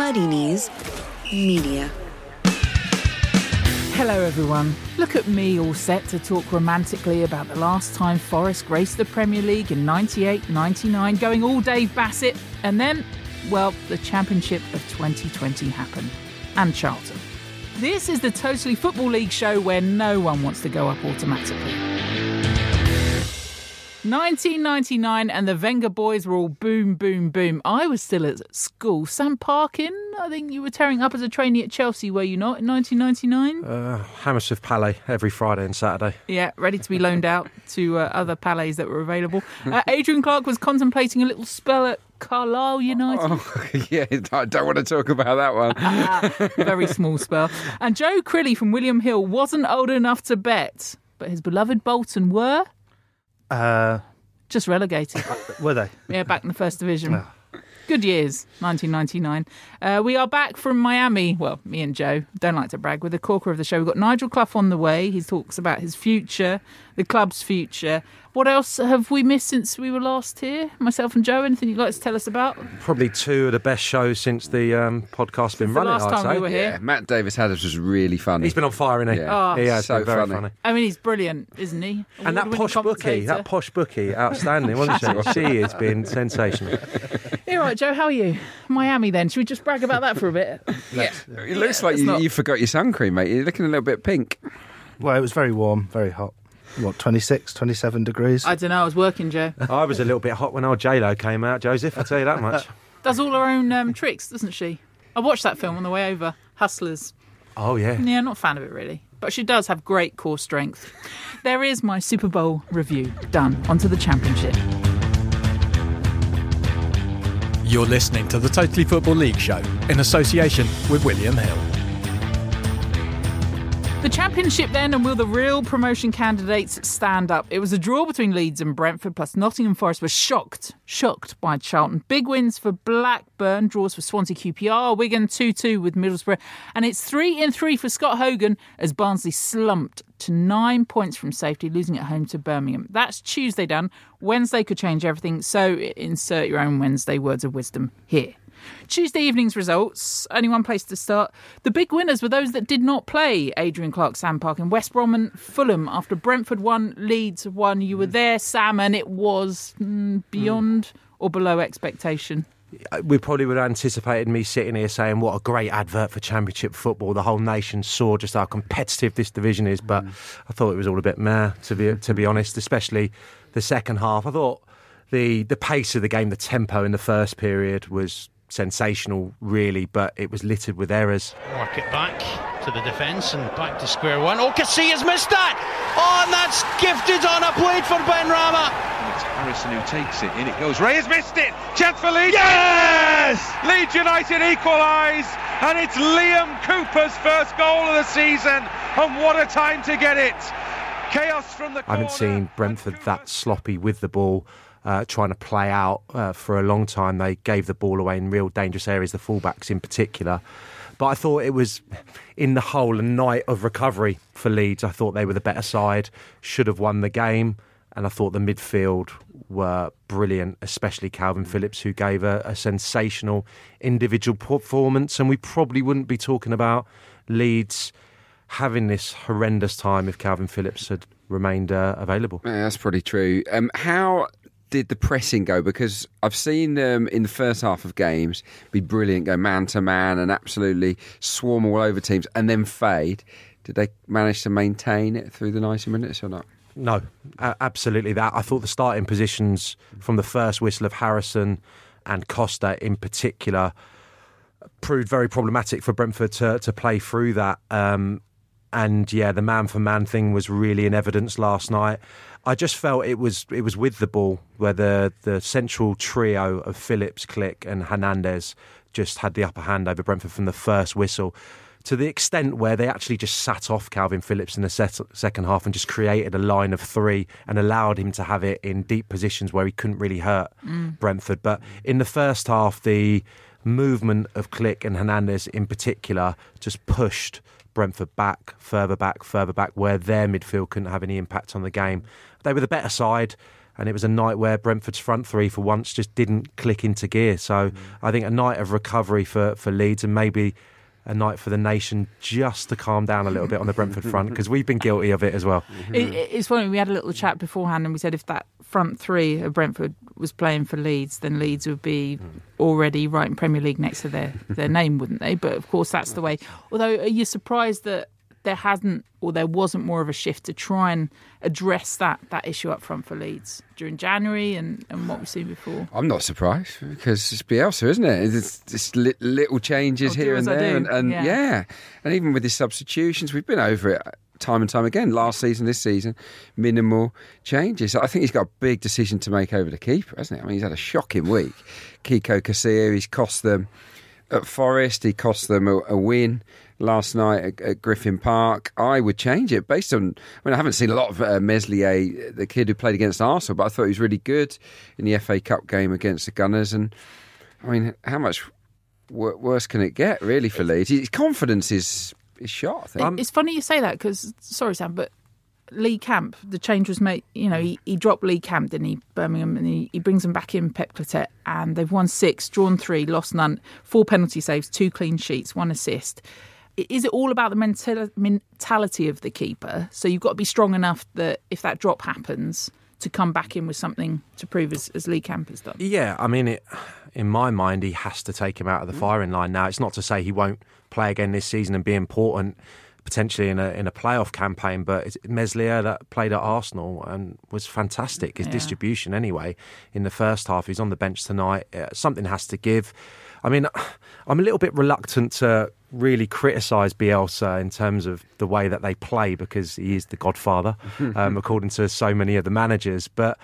Knees Media. Hello, everyone. Look at me all set to talk romantically about the last time Forest graced the Premier League in 98 99, going all Dave Bassett, and then, well, the Championship of 2020 happened. And Charlton. This is the Totally Football League show where no one wants to go up automatically. 1999 and the Vengaboys were all boom, boom, boom. I was still at school. Sam Parkin, I think you were tearing up as a trainee at Chelsea, were you not, in 1999? Uh, Hammersmith Palais every Friday and Saturday. Yeah, ready to be loaned out to uh, other palais that were available. Uh, Adrian Clark was contemplating a little spell at Carlisle United. Oh, yeah, I don't want to talk about that one. Very small spell. And Joe Crilly from William Hill wasn't old enough to bet, but his beloved Bolton were Uh, just relegated. were they? Yeah, back in the first division. Good years, 1999. Uh, we are back from Miami. Well, me and Joe don't like to brag. With the corker of the show, we've got Nigel Clough on the way. He talks about his future, the club's future. What else have we missed since we were last here? Myself and Joe, anything you'd like to tell us about? Probably two of the best shows since the um, podcast's been The running. last I'd time say. we were here. Yeah, Matt Davis had us was really funny. He's been on fire, isn't he? Yeah. Oh, he has so been very funny. funny. I mean, he's brilliant, isn't he? And that posh bookie, that posh bookie, outstanding, wasn't she? she has been sensational. Yeah, right, Joe, how are you? Miami then. Should we just brag about that for a bit? yeah. It looks like you, not- you forgot your sun cream, mate. You're looking a little bit pink. Well, it was very warm, very hot. What, 26, 27 degrees? I don't know. I was working, Joe. I was a little bit hot when old J-Lo came out, Joseph, I'll tell you that much. Does all her own um, tricks, doesn't she? I watched that film on the way over. Hustlers. Oh, yeah. Yeah, not a fan of it really. But she does have great core strength. There is my Super Bowl review done. Onto the championship. You're listening to the Totally Football League show in association with William Hill. The championship then, and will the real promotion candidates stand up? It was a draw between Leeds and Brentford, plus Nottingham Forest were shocked, shocked by Charlton. Big wins for Blackburn, draws for Swansea QPR, Wigan 2 2 with Middlesbrough, and it's 3 in 3 for Scott Hogan as Barnsley slumped to nine points from safety, losing at home to Birmingham. That's Tuesday done. Wednesday could change everything, so insert your own Wednesday words of wisdom here. Tuesday evening's results, only one place to start. The big winners were those that did not play Adrian Clark, Sam Park, and West Brom and Fulham after Brentford won, Leeds won. You were mm. there, Sam, and it was mm, mm. beyond or below expectation. Uh, we probably would have anticipated me sitting here saying what a great advert for championship football. The whole nation saw just how competitive this division is, but mm. I thought it was all a bit meh to be to be honest, especially the second half. I thought the the pace of the game, the tempo in the first period was sensational, really, but it was littered with errors. Work it back to the defence and back to square one. Oh, Casillas missed that! Oh, and that's gifted on a plate for Benrahma. It's Harrison who takes it. In it goes. Ray has missed it. Chance for Leeds. Yes! Leeds United equalise. And it's Liam Cooper's first goal of the season. And what a time to get it. Chaos from the I haven't seen Brentford that sloppy with the ball, uh, trying to play out uh, for a long time. They gave the ball away in real dangerous areas, the fullbacks in particular. But I thought it was, in the whole, a night of recovery for Leeds. I thought they were the better side, should have won the game. And I thought the midfield were brilliant, especially Kalvin Phillips, who gave a, a sensational individual performance. And we probably wouldn't be talking about Leeds having this horrendous time if Kalvin Phillips had remained uh, available. Yeah, that's pretty true. Um, how did the pressing go? Because I've seen them in the first half of games be brilliant, go man to man and absolutely swarm all over teams and then fade. Did they manage to maintain it through the 90 minutes or not? No, absolutely that. I thought the starting positions from the first whistle of Harrison and Costa in particular proved very problematic for Brentford to, to play through that. Um, and yeah, the man for man thing was really in evidence last night. I just felt it was it was with the ball where the, the central trio of Phillips, Klich, and Hernandez just had the upper hand over Brentford from the first whistle. To the extent where they actually just sat off Kalvin Phillips in the set, second half and just created a line of three and allowed him to have it in deep positions where he couldn't really hurt mm. Brentford. But in the first half, the movement of Klich and Hernandez in particular just pushed Brentford back, further back, further back, where their midfield couldn't have any impact on the game. They were the better side, and it was a night where Brentford's front three for once just didn't click into gear. So mm. I think a night of recovery for, for Leeds and maybe a night for the nation just to calm down a little bit on the Brentford front because we've been guilty of it as well. Mm-hmm. It, it- it's funny. We had a little chat beforehand, and we said if that front three of Brentford was playing for Leeds, then Leeds would be mm. already right in Premier League next to their their name, wouldn't they? But of course, that's the way. Although, are you surprised that there hasn't or there wasn't more of a shift to try and address that that issue up front for Leeds during January and, and what we've seen before? I'm not surprised because it's Bielsa, isn't it? It's just li- little changes I'll here and there, and, and yeah. yeah. and even with his substitutions, we've been over it time and time again. Last season, this season, minimal changes. I think he's got a big decision to make over the keeper, hasn't he? I mean, he's had a shocking week. Kiko Casilla, he's cost them at Forest. He cost them a, a win last night at, at Griffin Park. I would change it based on. I mean, I haven't seen a lot of uh, Meslier, the kid who played against Arsenal, but I thought he was really good in the FA Cup game against the Gunners. And I mean, how much wor- worse can it get, really, for Leeds? His confidence is is shot. I think. It- it's funny you say that because sorry, Sam, but Lee Camp, the change was made. You know, he, he dropped Lee Camp, didn't he, Birmingham, and he, he brings him back in Pep Clotet, and they've won six, drawn three, lost none, four penalty saves, two clean sheets, one assist. Is it all about the mental, mentality of the keeper? So you've got to be strong enough that if that drop happens, to come back in with something to prove, as, as Lee Camp has done. Yeah, I mean, it, in my mind, he has to take him out of the firing line now. It's not to say he won't play again this season and be important potentially in a in a playoff campaign, but Meslier that played at Arsenal and was fantastic. His Yeah. distribution, anyway, in the first half, he's on the bench tonight. Uh, something has to give. I mean, I'm a little bit reluctant to really criticise Bielsa in terms of the way that they play because he is the godfather, um, according to so many of the managers. But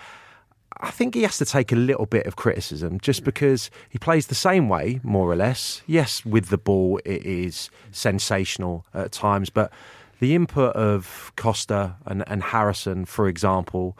I think he has to take a little bit of criticism just because he plays the same way, more or less. Yes, with the ball, it is sensational at times, but the input of Costa and, and Harrison, for example,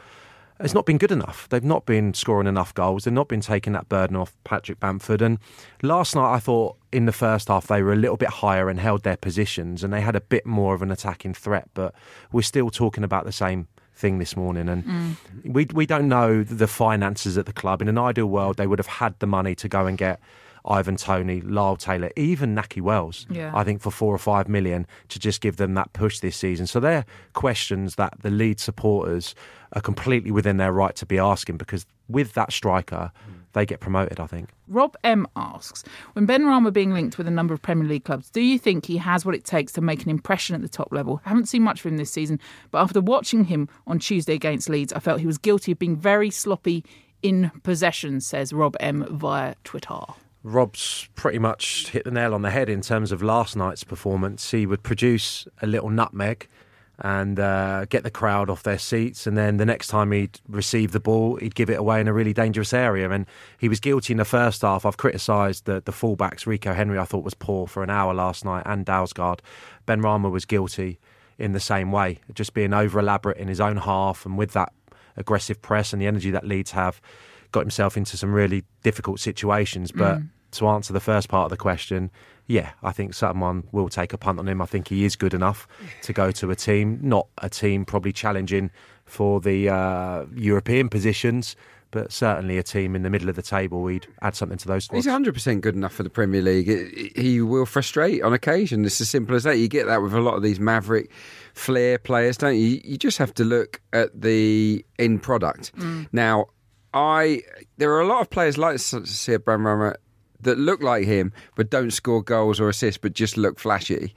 has not been good enough. They've not been scoring enough goals. They've not been taking that burden off Patrick Bamford. And last night, I thought in the first half they were a little bit higher and held their positions, and they had a bit more of an attacking threat. But we're still talking about the same thing this morning, and mm. we we don't know the finances at the club. In an ideal world, they would have had the money to go and get. Ivan Toney, Lyle Taylor, even Nahki Wells, Yeah. I think for four or five million to just give them that push this season. So they're questions that the lead supporters are completely within their right to be asking because with that striker, they get promoted, I think. Rob M asks, when Benrahma being linked with a number of Premier League clubs, do you think he has what it takes to make an impression at the top level? I haven't seen much of him this season, but after watching him on Tuesday against Leeds, I felt he was guilty of being very sloppy in possession, says Rob M via Twitter. Rob's pretty much hit the nail on the head in terms of last night's performance. He would produce a little nutmeg and uh, get the crowd off their seats, and then the next time he'd receive the ball, he'd give it away in a really dangerous area. And he was guilty in the first half. I've criticised the, the fullbacks. Rico Henry, I thought, was poor for an hour last night, and Dalsgaard. Benrahma was guilty in the same way, just being over elaborate in his own half, and with that aggressive press and the energy that Leeds have, got himself into some really difficult situations. But to answer the first part of the question, yeah, I think someone will take a punt on him. I think he is good enough to go to a team, not a team probably challenging for the uh, European positions, but certainly a team in the middle of the table. We'd add something to those squads. He's 100% good enough for the Premier League. It- it- He will frustrate on occasion. It's as simple as that. You get that with a lot of these maverick flair players, don't you? You just have to look at the end product. Now, I there are a lot of players like Sir Bramrama that look like him but don't score goals or assists but just look flashy.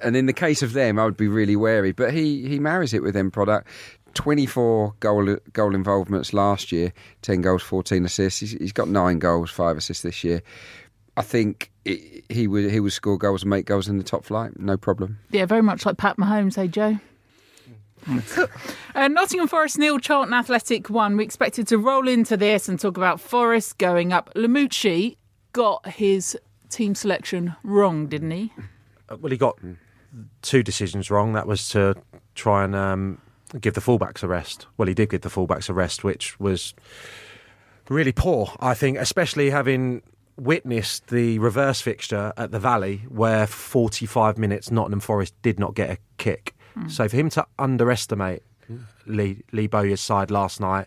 And in the case of them, I would be really wary. But he, he marries it with end product. 24 goal goal involvements last year, 10 goals, 14 assists. He's, he's got nine goals, five assists this year. I think it, he would he would score goals and make goals in the top flight, no problem. Yeah, very much like Pat Mahomes, hey Joe. Uh, Nottingham Forest nil, Charlton Athletic one. We expected to roll into this and talk about Forest going up. Lamouchi got his team selection wrong, didn't he? Uh, Well, he got two decisions wrong. That was to try and um, give the fullbacks a rest. Well, he did give the fullbacks a rest, which was really poor, I think, especially having witnessed the reverse fixture at the Valley, where 45 minutes Nottingham Forest did not get a kick. Hmm. So for him to underestimate Lee, Lee Bowyer's side last night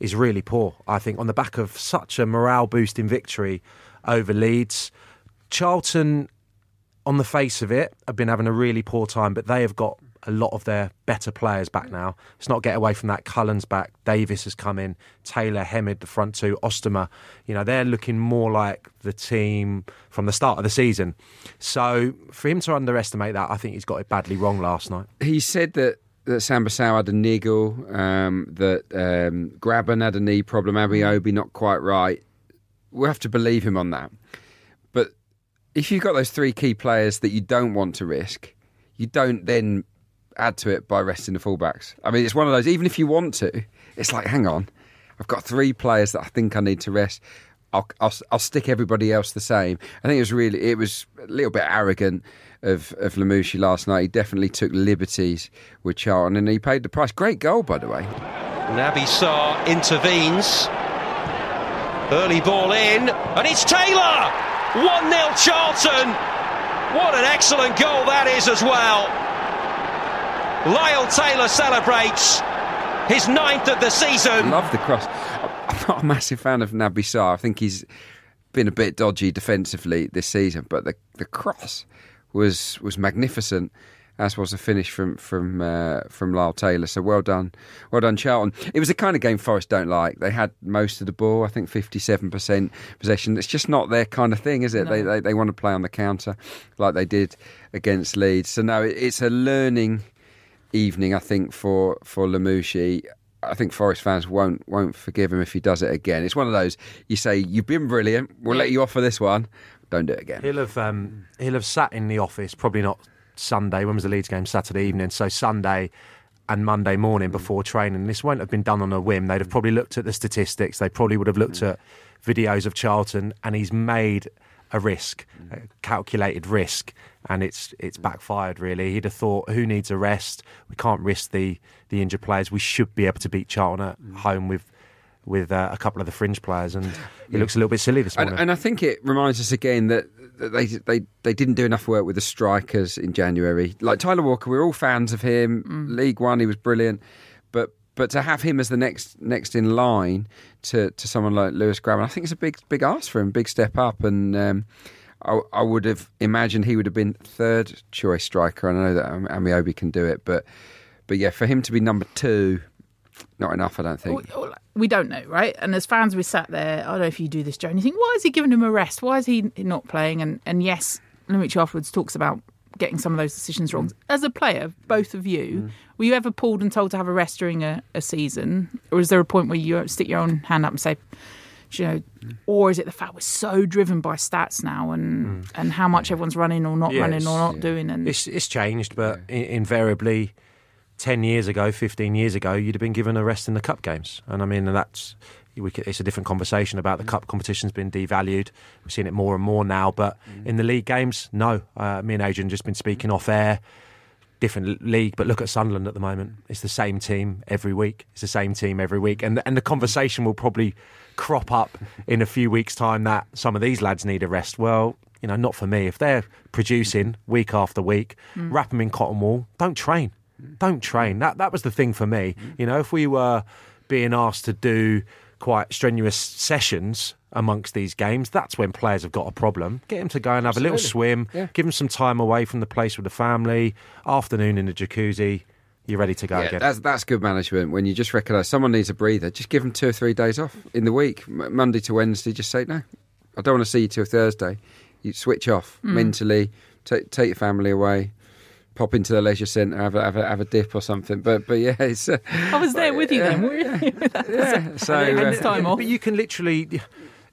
is really poor. I think on the back of such a morale boosting victory over Leeds, Charlton, on the face of it, have been having a really poor time, but they have got a lot of their better players back now. It's not get away from that. Cullen's back. Davis has come in. Taylor, Hemed, the front two. Ostomer. You know, they're looking more like the team from the start of the season. So for him to underestimate that, I think he's got it badly wrong last night. He said that that Samba Sow had a niggle, um, that um, Grabban had a knee problem, Ameobi not quite right. We have to believe him on that. But if you've got those three key players that you don't want to risk, you don't then add to it by resting the fullbacks. I mean, it's one of those. Even if you want to, it's like, hang on, I've got three players that I think I need to rest. I'll, I'll, I'll stick everybody else the same. I think it was really, it was a little bit arrogant of of Lamouchi last night. He definitely took liberties with Charlton, and he paid the price. Great goal, by the way. Naby Sarr intervenes. Early ball in, and it's Taylor! 1 0 Charlton. What an excellent goal that is as well. Lyle Taylor celebrates his ninth of the season. Love the cross. I'm not a massive fan of Naby Sarr. I think he's been a bit dodgy defensively this season, but the the cross was was magnificent. As was the finish from from uh, from Lyle Taylor. So well done, well done, Charlton. It was the kind of game Forest don't like. They had most of the ball. I think fifty seven percent possession. It's just not their kind of thing, is it? No. They, they they want to play on the counter like they did against Leeds. So no, it, it's a learning evening. I think for for Lamouchi. I think Forest fans won't won't forgive him if he does it again. It's one of those you say you've been brilliant. We'll let you off for this one. Don't do it again. He'll have um, he'll have sat in the office, probably not Sunday. When was the Leeds game? Saturday evening. So Sunday and Monday morning before training. This won't have been done on a whim. They'd have probably looked at the statistics. They probably would have looked at videos of Charlton, and he's made a risk, mm. a calculated risk, and it's it's mm. backfired. Really, he'd have thought, who needs a rest? We can't risk the the injured players. We should be able to beat Charlton at mm. home with. With uh, a couple of the fringe players, and he looks a little bit silly this morning. and I think it reminds us again that that they they they didn't do enough work with the strikers in January. Like Tyler Walker, we're all fans of him. League One, he was brilliant, but but to have him as the next next in line to, to someone like Lewis Grabban, I think it's a big big ask for him, big step up, and. Um, I, I would have imagined he would have been third choice striker. I know that Am- Ameobi can do it, but but yeah, for him to be number two, not enough. I don't think. We, don't know, right? And as fans, we sat there. I don't know if you do this, Joe. And you think, why is he giving him a rest? Why is he not playing? And and yes, Limich afterwards talks about getting some of those decisions wrong. Mm. As a player, both of you, mm. were you ever pulled and told to have a rest during a, a season, or is there a point where you stick your own hand up and say? You know, mm. or is it the fact we're so driven by stats now and and how much everyone's running or not Yeah, running or not doing? And It's it's changed, but i invariably, ten years ago, fifteen years ago, you'd have been given a rest in the cup games, and I mean that's. We could, it's a different conversation about the mm. cup competition's been devalued. We're seeing it more and more now, but mm. in the league games, no. Uh, me and Adrian just been speaking off air. Different league, but look at Sunderland at the moment. It's the same team every week. It's the same team every week, and and the conversation will probably crop up in a few weeks' time that some of these lads need a rest. Well, you know, not for me. If they're producing week after week, mm. wrap them in cotton wool. Don't train. Don't train. That that was the thing for me. You know, if we were being asked to do quite strenuous sessions amongst these games, that's when players have got a problem. Get them to go and have a little swim. Yeah. Give them some time away from the place with the family. Afternoon in the jacuzzi. You're ready to go Yeah, again. that's that's good management. When you just recognise someone needs a breather, just give them two or three days off in the week, M- Monday to Wednesday. Just say no, I don't want to see you till Thursday. You switch off mm. mentally, take take your family away, pop into the leisure centre, have a, have a have a dip or something. But but yeah, it's uh, I was there with you then. were you? yeah. So And uh, time off. But you can literally.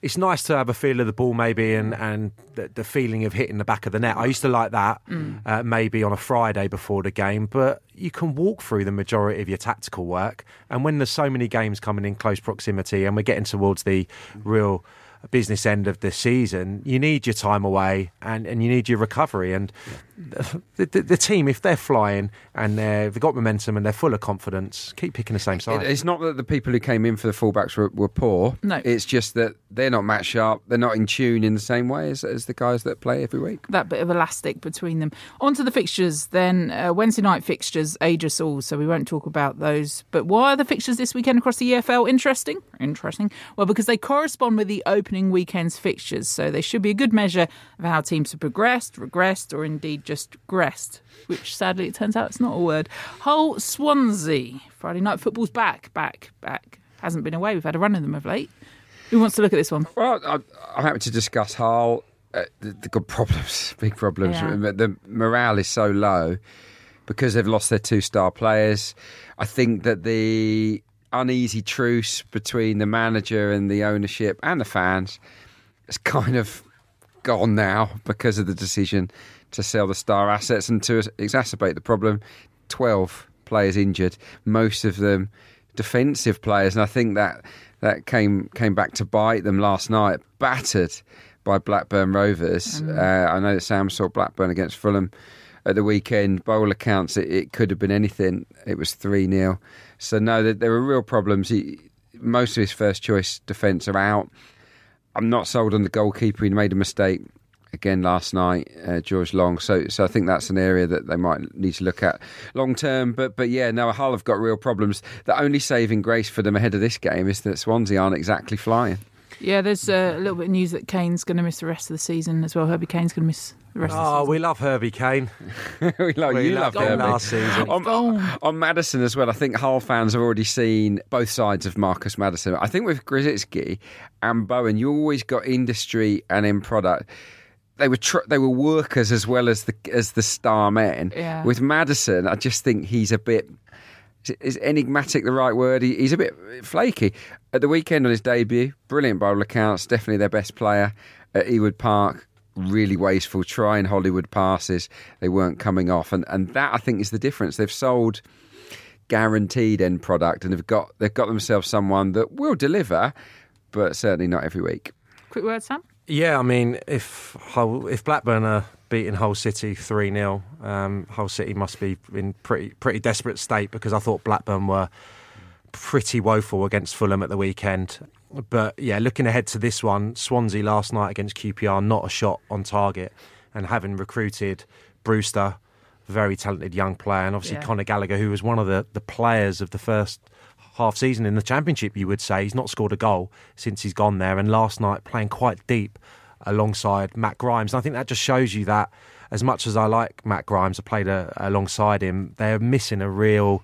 It's nice to have a feel of the ball, maybe, and, and the, the feeling of hitting the back of the net. I used to like that, uh, maybe on a Friday before the game, but you can walk through the majority of your tactical work. And when there's so many games coming in close proximity, and we're getting towards the real business end of the season, you need your time away and, and you need your recovery. And the, the, the team, if they're flying and they're, they've got momentum and they're full of confidence, keep picking the same It- side. It's not that the people who came in for the fullbacks were, were poor. No. It's just that they're not match sharp. They're not in tune in the same way as, as the guys that play every week. that bit of elastic between them. On to the fixtures then. Uh, Wednesday night fixtures age us all, so we won't talk about those. But why are the fixtures this weekend across the EFL interesting? Interesting. Well, because they correspond with the opening weekend's fixtures, so they should be a good measure of how teams have progressed, regressed, or indeed just gressed, which sadly it turns out it's not a word. Hull Swansea. Friday night football's back, back, back. Hasn't been away. We've had a run of them of late. Who wants to look at this one? Well, I, I'm happy to discuss Hull. Uh, the- they've got problems, big problems. Yeah. The morale is so low because they've lost their two star players. I think that the uneasy truce between the manager and the ownership and the fans is kind of gone now because of the decision to sell the star assets and to exacerbate the problem. 12 players injured, most of them defensive players, and I think that that came came back to bite them last night, battered by Blackburn Rovers. Uh, I know that Sam saw Blackburn against Fulham at the weekend. By all accounts, it, it could have been anything. It was 3 0. So, no, there, there were real problems. He, most of his first choice defence are out. I'm not sold on the goalkeeper. He made a mistake again last night, uh, George Long. So, so I think that's an area that they might need to look at long term. But, but yeah, no, Hull have got real problems. The only saving grace for them ahead of this game is that Swansea aren't exactly flying. Yeah, there's uh, a little bit of news that Kane's going to miss the rest of the season as well. Herbie Kane's going to miss the rest of the Oh, we love Herbie Kane. we love, We you loved love him last season. On, on Maddison as well, I think Hull fans have already seen both sides of Marcus Maddison. I think with Grosicki and Bowen, you always got industry and in product. They were tr- they were workers as well as the as the star men. Yeah. With Maddison, I just think he's a bit is- is enigmatic the right word? He, he's a bit flaky. At the weekend on his debut, brilliant by all accounts, definitely their best player at Ewood Park. Really wasteful, trying Hollywood passes. They weren't coming off, and and that I think is the difference. They've sold guaranteed end product, and they've got they've got themselves someone that will deliver, but certainly not every week. Quick word, Sam. Yeah, I mean, if Hull, if Blackburn are beating Hull City three 0 um, Hull City must be in pretty pretty desperate state because I thought Blackburn were pretty woeful against Fulham at the weekend. But yeah, looking ahead to this one, Swansea last night against QPR, not a shot on target, and having recruited Brewster, very talented young player, and obviously Yeah. Conor Gallagher, who was one of the, the players of the first half season in the championship, you would say. He's not scored a goal since he's gone there, and last night playing quite deep alongside Matt Grimes. And I think that just shows you that as much as I like Matt Grimes, I played a, alongside him, they're missing a real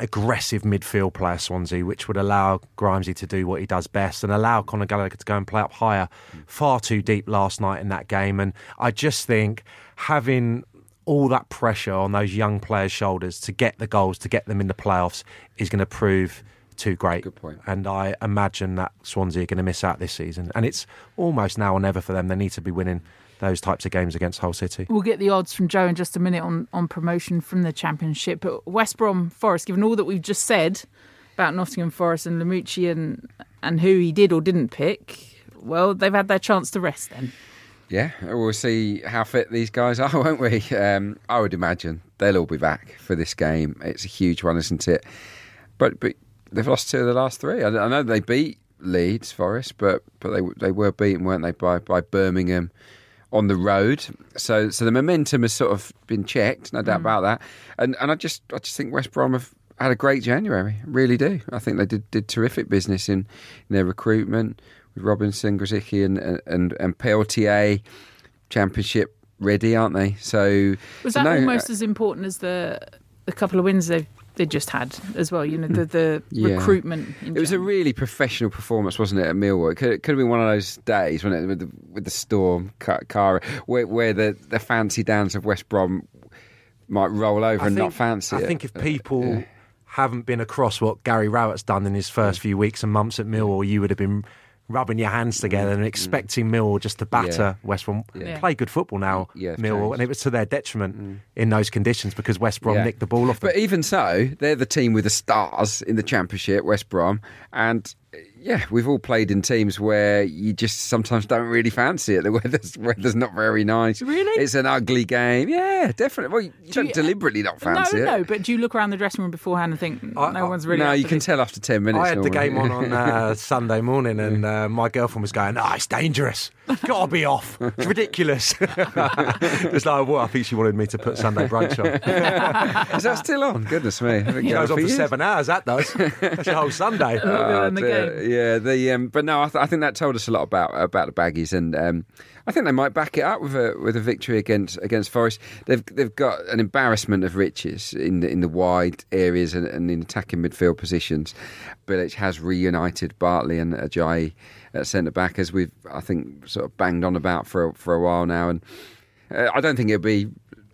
aggressive midfield player, Swansea, which would allow Grimesy to do what he does best and allow Conor Gallagher to go and play up higher. Far too deep last night in that game. And I just think having all that pressure on those young players' shoulders to get the goals, to get them in the playoffs, is going to prove too great. Good point. And I imagine that Swansea are going to miss out this season. And it's almost now or never for them. They need to be winning those types of games against Hull City. We'll get the odds from Joe in just a minute on, on promotion from the Championship. But West Brom Forest, given all that we've just said about Nottingham Forest and Lamouchi and, and who he did or didn't pick, well, they've had their chance to rest then. Yeah, we'll see how fit these guys are, won't we? Um, I would imagine they'll all be back for this game. It's a huge one, isn't it? But but they've lost two of the last three. I, I know they beat Leeds Forest, but but they they were beaten, weren't they, by by Birmingham on the road. So so the momentum has sort of been checked, no doubt about that. And and I just I just think West Brom have had a great January, really do. I think they did did terrific business in, in their recruitment with Robinson, Grosicki, and and and Peltier, Championship ready, aren't they? So Was that no, almost uh, as important as the the couple of wins they've they just had as well? You know, the, the Yeah. recruitment. In It was a really professional performance, wasn't it, at Millwall? It could, it could have been one of those days, wasn't it, with the, with the storm, Ca- Cara, where, where the, the fancy downs of West Brom might roll over I and think, not fancy I it. think if Uh, people yeah. haven't been across what Gary Rowett's done in his first few weeks and months at Millwall, you would have been rubbing your hands together and mm, mm. expecting Millwall just to batter West Brom. Yeah. Play good football now, Yeah, Millwall, changed. and it was to their detriment mm. in those conditions because West Brom Yeah. nicked the ball off them. But even so, they're the team with the stars in the Championship, West Brom, and yeah, we've all played in teams where you just sometimes don't really fancy it. The weather's weather's not very nice. Really? It's an ugly game. Yeah, definitely. Well, you don't you- deliberately not fancy no, it. no, but do you look around the dressing room beforehand and think "Mm, I- no I- one's really? no, you can this"? tell after ten minutes. I had the game on on uh, Sunday morning, and uh, my girlfriend was going, "No, it's dangerous. Got to be off. It's ridiculous." it's like, well, I think she wanted me to put Sunday brunch on. Is that still on? Goodness me. It goes on for seven hours. That does. That's your whole Sunday. Longer than the Yeah, the um, but no, I, th- I think that told us a lot about about the Baggies, and um, I think they might back it up with a with a victory against against Forest. They've they've got an embarrassment of riches in the, in the wide areas and, and in attacking midfield positions. Bilic has reunited Bartley and Ajayi at centre back, as we've I think sort of banged on about for a- for a while now, and uh, I don't think it'll be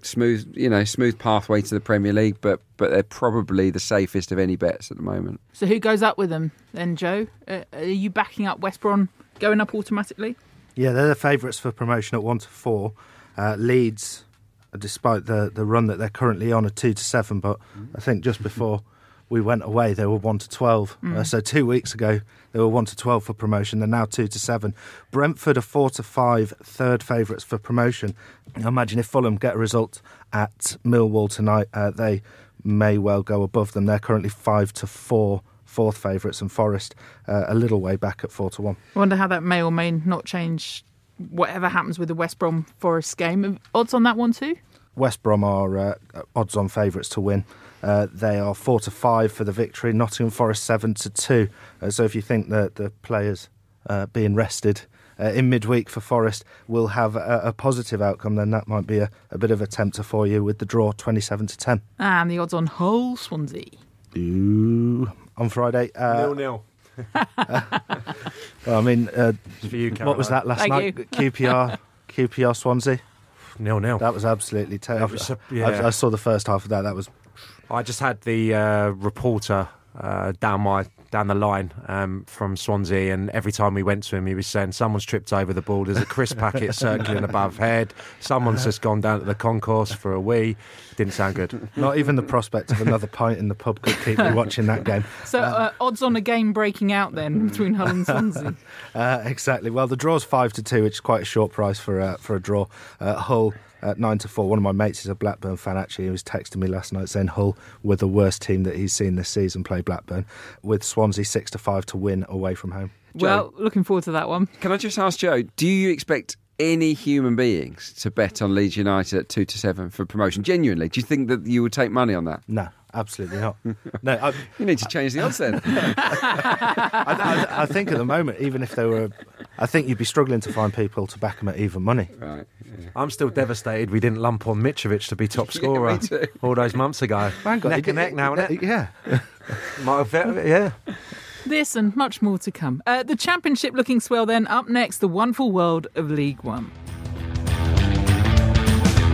smooth, you know, smooth pathway to the Premier League, but but they're probably the safest of any bets at the moment. So who goes up with them then, Joe? Uh, are you backing up West Brom going up automatically? Yeah, they're the favourites for promotion at one to four. Uh, Leeds, despite the, the run that they're currently on, are two to seven. But I think just before we went away, they were one to twelve. Uh, so two weeks ago, they were one to twelve for promotion. They're now two to seven. Brentford are four to five, third favourites for promotion. I imagine if Fulham get a result at Millwall tonight, uh, they may well go above them. They're currently five to four. Fourth favourites and Forest uh, a little way back at four to one. I wonder how that may or may not change whatever happens with the West Brom Forest game. Odds on that one too? West Brom are uh, odds-on favourites to win. Uh, they are four to five for the victory. Nottingham Forest seven to two. Uh, so if you think that the players uh, being rested uh, in midweek for Forest will have a, a positive outcome, then that might be a, a bit of a tempter for you with the draw twenty-seven to ten. And the odds on Hull Swansea. Ooh. On Friday, uh, Nil nil. well, I mean, uh, For you, what was that last Thank night? you. QPR, QPR Swansea. Nil nil. That was absolutely terrible. was a- I, yeah. I saw the first half of that. That was I just had the uh, reporter uh, down my down the line um, from Swansea, and every time we went to him, he was saying someone's tripped over the ball. There's a crisp packet circling above head. Someone's just gone down to the concourse for a wee. Didn't sound good. not even the prospect of another pint in the pub could keep me watching that game. So uh, odds on a game breaking out then between Hull and Swansea. Uh, exactly. Well, the draw's five to two, which is quite a short price for uh, for a draw. Uh, Hull at nine to four. One of my mates is a Blackburn fan. Actually, he was texting me last night saying Hull were the worst team that he's seen this season play Blackburn. With Swansea six to five to win away from home. well, looking forward to that one. Can I just ask Joe, do you expect any human beings to bet on Leeds United at 2 to 7 for promotion? Genuinely, do you think that you would take money on that? No, absolutely not. No, I, You need to change the odds then. I, I, I think at the moment, even if they were, I think you'd be struggling to find people to back them at even money. right. I'm still devastated we didn't lump on Mitrovic to be top scorer me too. all those months ago. Hang on, neck and neck now, it- isn't it? Yeah. Might have, yeah. This and much more to come. Uh, the championship looking swell then. Up next, the wonderful world of League One.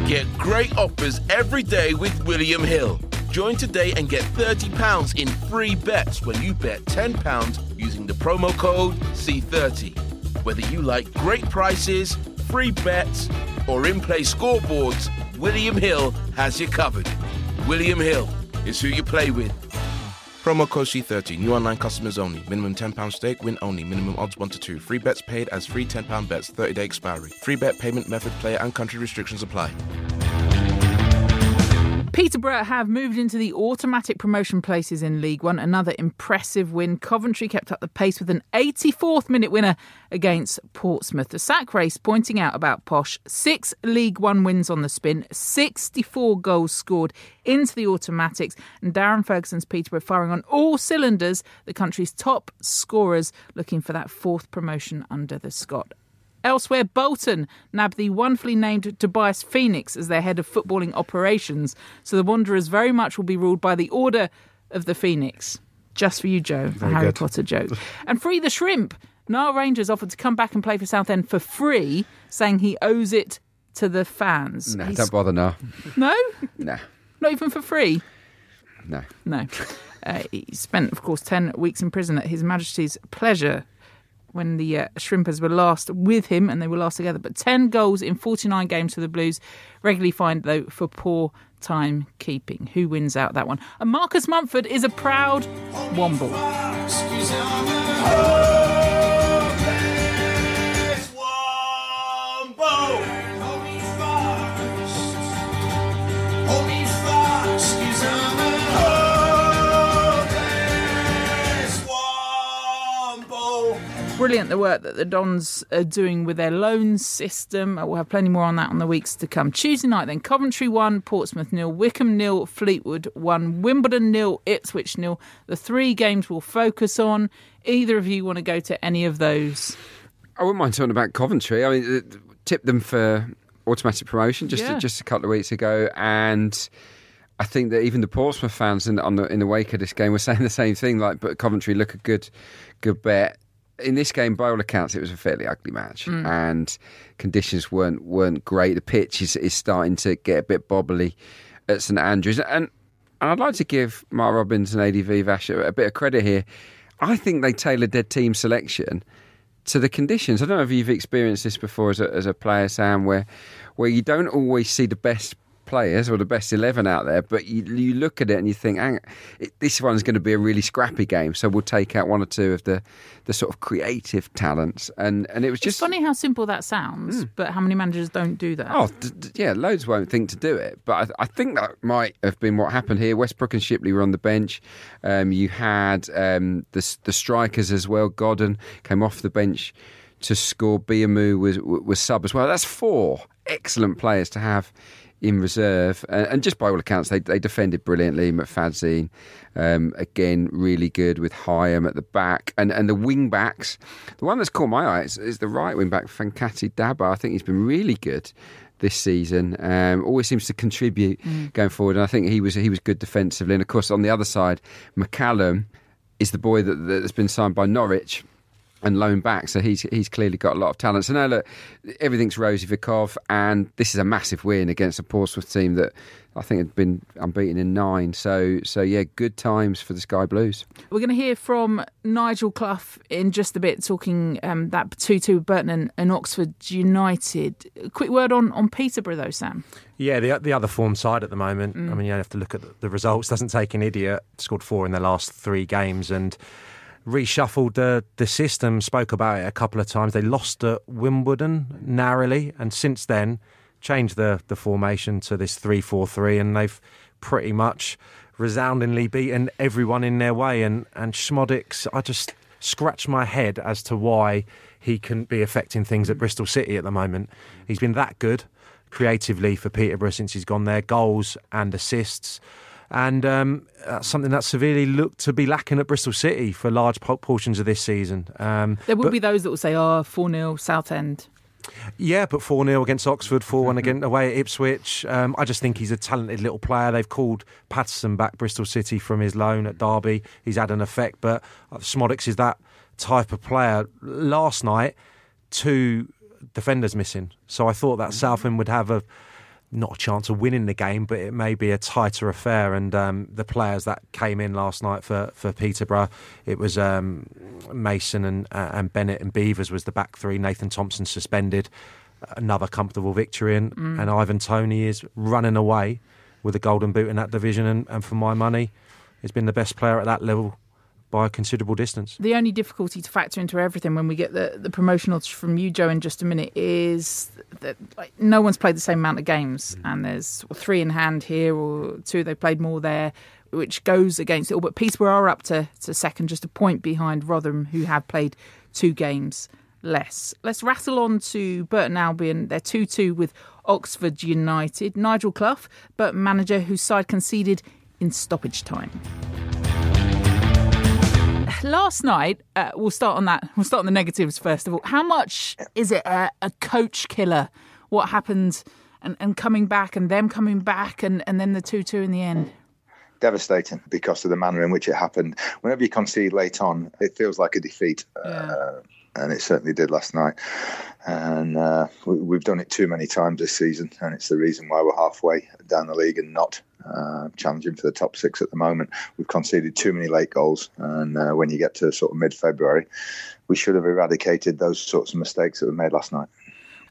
Get great offers every day with William Hill. Join today and get £30 in free bets when you bet £10 using the promo code C30. Whether you like great prices, free bets, or in play scoreboards, William Hill has you covered. William Hill is who you play with. Promo code C30. New online customers only. Minimum £10 stake. Win only. Minimum odds 1 to 2. Free bets paid as free £10 bets. 30 day expiry. Free bet payment method, player and country restrictions apply. Peterborough have moved into the automatic promotion places in League One. Another impressive win. Coventry kept up the pace with an 84th minute winner against Portsmouth. The sack race pointing out about Posh six League One wins on the spin, 64 goals scored into the automatics, and Darren Ferguson's Peterborough firing on all cylinders. The country's top scorers looking for that fourth promotion under the Scot. Elsewhere, Bolton nabbed the wonderfully named Tobias Phoenix as their head of footballing operations, so the Wanderers very much will be ruled by the Order of the Phoenix. Just for you, Joe, a Harry good. Potter joke. and free the shrimp. Nile Rangers offered to come back and play for Southend for free, saying he owes it to the fans. No, He's- don't bother now. no, No, not even for free. no. No. Uh, he spent, of course, 10 weeks in prison at His Majesty's pleasure when the uh, Shrimpers were last with him and they were last together. But 10 goals in 49 games for the Blues, regularly fined, though, for poor time keeping. Who wins out that one? And Marcus Mumford is a proud Womble. Brilliant the work that the Dons are doing with their loan system. We'll have plenty more on that on the weeks to come. Tuesday night, then Coventry 1, Portsmouth nil, Wycombe nil, Fleetwood 1, Wimbledon nil, Ipswich nil. The three games we'll focus on. Either of you want to go to any of those? I wouldn't mind talking about Coventry. I mean, uh, tipped them for automatic promotion just Yeah. just a couple of weeks ago, and I think that even the Portsmouth fans in, on the, in the wake of this game were saying the same thing. Like, but Coventry look a good good bet. In this game, by all accounts, it was a fairly ugly match, mm. and conditions weren't weren't great. The pitch is, is starting to get a bit bobbly at St Andrews, and and I'd like to give Mark Robins and Adi Viveash a, a bit of credit here. I think they tailored their team selection to the conditions. I don't know if you've experienced this before as a, as a player, Sam, where where you don't always see the best players or the best 11 out there, but you, you look at it and you think, Hang, it, this one's going to be a really scrappy game, so we'll take out one or two of the, the sort of creative talents. And, and it was It's just funny how simple that sounds, but how many managers don't do that? Oh, d- d- yeah, loads won't think to do it, but I, I think that might have been what happened here. Westbrooke and Shipley were on the bench. Um, you had um, the the strikers as well. Godden came off the bench to score. Biamou was was sub as well. That's four excellent players to have in reserve, and, and just by all accounts, they they defended brilliantly. McFadzean, um, again, really good with Hyam at the back, and and the wing backs. The one that's caught my eye is, is the right wing back, Fankaty Dabo. I think he's been really good this season. Um, always seems to contribute going forward, and I think he was he was good defensively. And of course, on the other side, McCallum is the boy that, that's been signed by Norwich and loan back. So he's he's clearly got a lot of talent. So now look, everything's rosy for Kov, and this is a massive win against a Portsmouth team that I think had been unbeaten in nine. So so yeah, good times for the Sky Blues. We're going to hear from Nigel Clough in just a bit, talking um, that 2 2 Burton and, and Oxford United. A quick word on, on Peterborough, though, Sam. Yeah, the the other form side at the moment. I mean, you have to look at the, the results. Doesn't take an idiot. Scored four in their last three games and reshuffled the the system. Spoke about it a couple of times. They lost at Wimbledon narrowly, and since then changed the the formation to this three four three, and they've pretty much resoundingly beaten everyone in their way. And and Szmodics, I just scratch my head as to why he couldn't be affecting things at Bristol City at the moment. He's been that good creatively for Peterborough since he's gone there, goals and assists. And um, that's something that severely looked to be lacking at Bristol City for large portions of this season. Um, There will but- be those that will say, oh, 4 0 Southend. yeah, but 4 0 against Oxford, 4 1 again away at Ipswich. Um, I just think he's a talented little player. They've called Paterson back Bristol City from his loan at Derby. He's had an effect, but uh, Szmodics is that type of player. Last night, two defenders missing. So I thought that Southend would have a not a chance of winning the game, but it may be a tighter affair. And um, the players that came in last night for, for Peterborough, it was um, Mason and uh, and Bennett and Beevers was the back three. Nathan Thompson suspended, another comfortable victory, and, and Ivan Toney is running away with a golden boot in that division. And, and for my money, he's been the best player at that level by a considerable distance. The only difficulty to factor into everything when we get the, the promotional from you, Joe, in just a minute is that like, no one's played the same amount of games, mm. and there's three in hand here or two they played more there, which goes against it all. But Peterborough are up to, to second, just a point behind Rotherham, who have played two games less. Let's rattle on to Burton Albion. They're 2 2 with Oxford United. Nigel Clough, Burton manager, whose side conceded in stoppage time last night uh, we'll start on that we'll start on the negatives first of all how much is it a, a coach killer what happened and, and coming back and them coming back and, and then the 2-2 in the end devastating because of the manner in which it happened. Whenever you concede late on, it feels like a defeat. Uh, and it certainly did last night. And uh, we, we've done it too many times this season, and it's the reason why we're halfway down the league and not uh, challenging for the top six at the moment. We've conceded too many late goals, and uh, when you get to sort of mid-February, we should have eradicated those sorts of mistakes that were made last night.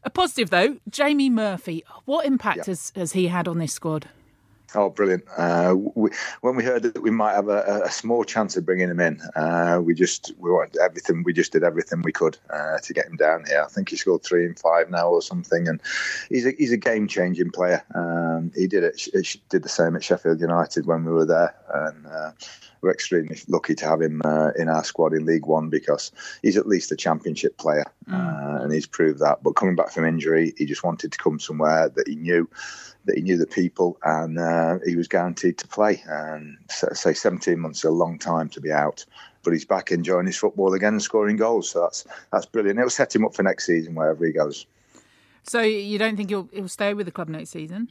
a positive though jamie murphy what impact has, has he had on this squad Oh, brilliant! Uh, we, when we heard that we might have a, a small chance of bringing him in, uh, we just we wanted everything. We just did everything we could uh, to get him down here. I think he scored three and five now or something, and he's a he's a game changing player. Um, he did it, did the same at Sheffield United when we were there, and uh, we're extremely lucky to have him uh, in our squad in League One because he's at least a Championship player, mm. uh, and he's proved that. But coming back from injury, he just wanted to come somewhere that he knew that he knew the people and uh, he was guaranteed to play. And say 17 months is a long time to be out, but he's back enjoying his football again and scoring goals. So that's that's brilliant. It'll set him up for next season wherever he goes. So you don't think he'll he'll stay with the club next season?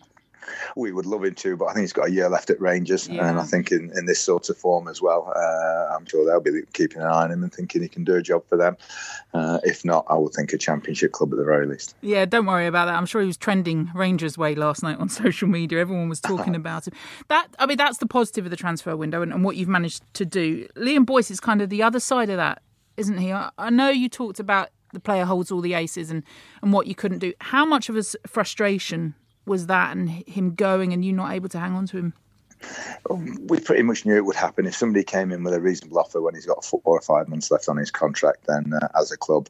We would love him to, but I think he's got a year left at Rangers, yeah. and I think in, in this sort of form as well, uh, I'm sure they'll be keeping an eye on him and thinking he can do a job for them. Uh, if not, I would think a Championship club at the very least. Yeah, don't worry about that. I'm sure he was trending Rangers' way last night on social media. Everyone was talking about him. That I mean, that's the positive of the transfer window and, and what you've managed to do. Liam Boyce is kind of the other side of that, isn't he? I, I know you talked about the player holds all the aces and, and what you couldn't do. How much of his frustration was that and him going and you not able to hang on to him? We pretty much knew it would happen. If somebody came in with a reasonable offer when he's got four or five months left on his contract, then uh, as a club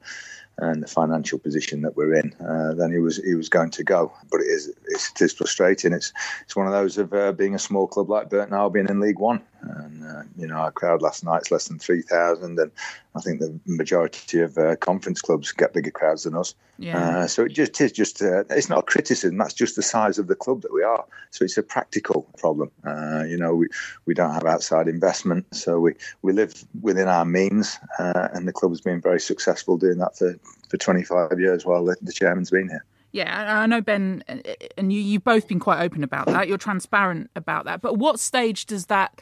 and the financial position that we're in, uh, then he was he was going to go. But it is it's, it is frustrating. It's it's one of those of uh, being a small club like Burton Albion in League One. And uh, you know, our crowd last night is less than three thousand, and I think the majority of uh, conference clubs get bigger crowds than us. Yeah. Uh, so it just is just uh, it's not a criticism. That's just the size of the club that we are. So it's a practical problem. Uh, you know, we we don't have outside investment, so we we live within our means, uh, and the club has been very successful doing that for for 25 years while the, the chairman's been here. Yeah, I know Ben, and you, you've both been quite open about that. You're transparent about that. But what stage does that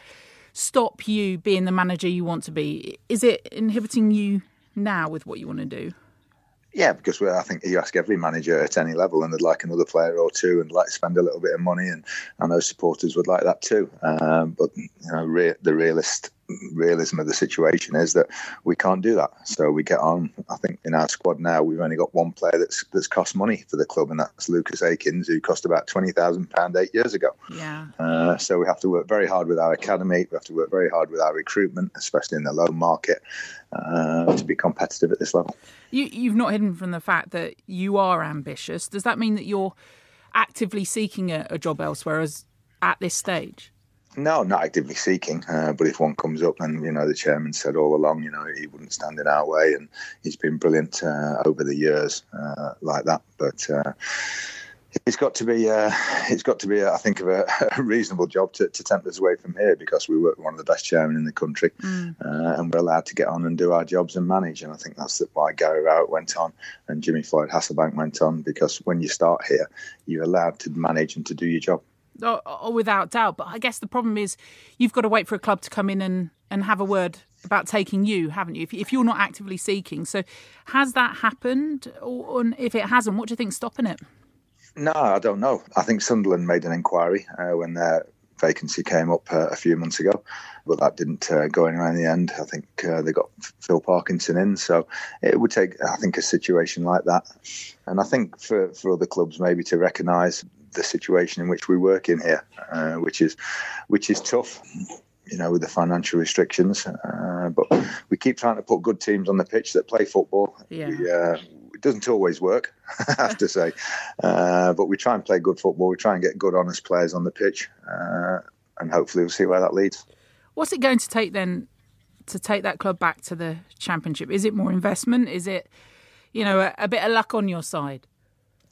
stop you being the manager you want to be? Is it inhibiting you now with what you want to do? Yeah, because I think you ask every manager at any level, and they'd like another player or two, and like to spend a little bit of money, and I know supporters would like that too. Um, but you know, re- the realist realism of the situation is that we can't do that. So we get on. I think in our squad now we've only got one player that's that's cost money for the club, and that's Lucas Akins, who cost about twenty thousand pound eight years ago. Yeah. Uh, so we have to work very hard with our academy. We have to work very hard with our recruitment, especially in the loan market, uh, to be competitive at this level. You, you've not hidden from the fact that you are ambitious. Does that mean that you're actively seeking a, a job elsewhere as at this stage? No, not actively seeking. Uh, but if one comes up, and you know, the chairman said all along, you know, he wouldn't stand in our way, and he's been brilliant uh, over the years uh, like that. But uh, it's got to be, uh, it's got to be, I think, of a, a reasonable job to, to, tempt us away from here because we work with one of the best chairmen in the country, mm. Uh, and we're allowed to get on and do our jobs and manage. And I think that's why Gary Rowett went on and Jimmy Floyd Hasselbaink went on because when you start here, you're allowed to manage and to do your job. Oh, without doubt. But I guess the problem is you've got to wait for a club to come in and, and have a word about taking you, haven't you? If, if you're not actively seeking. So has that happened? Or, or if it hasn't, what do you think's stopping it? No, I don't know. I think Sunderland made an inquiry uh, when their vacancy came up uh, a few months ago, but that didn't uh, go anywhere in the end. I think uh, they got Phil Parkinson in, so it would take, I think, a situation like that. And I think for, for other clubs maybe to recognise the situation in which we work in here, uh, which is which is tough. You know, with the financial restrictions, uh, but we keep trying to put good teams on the pitch that play football. Yeah. We, uh, it doesn't always work, I have to say, uh, but we try and play good football. We try and get good, honest players on the pitch, uh, and hopefully we'll see where that leads. What's it going to take then to take that club back to the championship? Is it more investment? Is it, you know, a, a bit of luck on your side?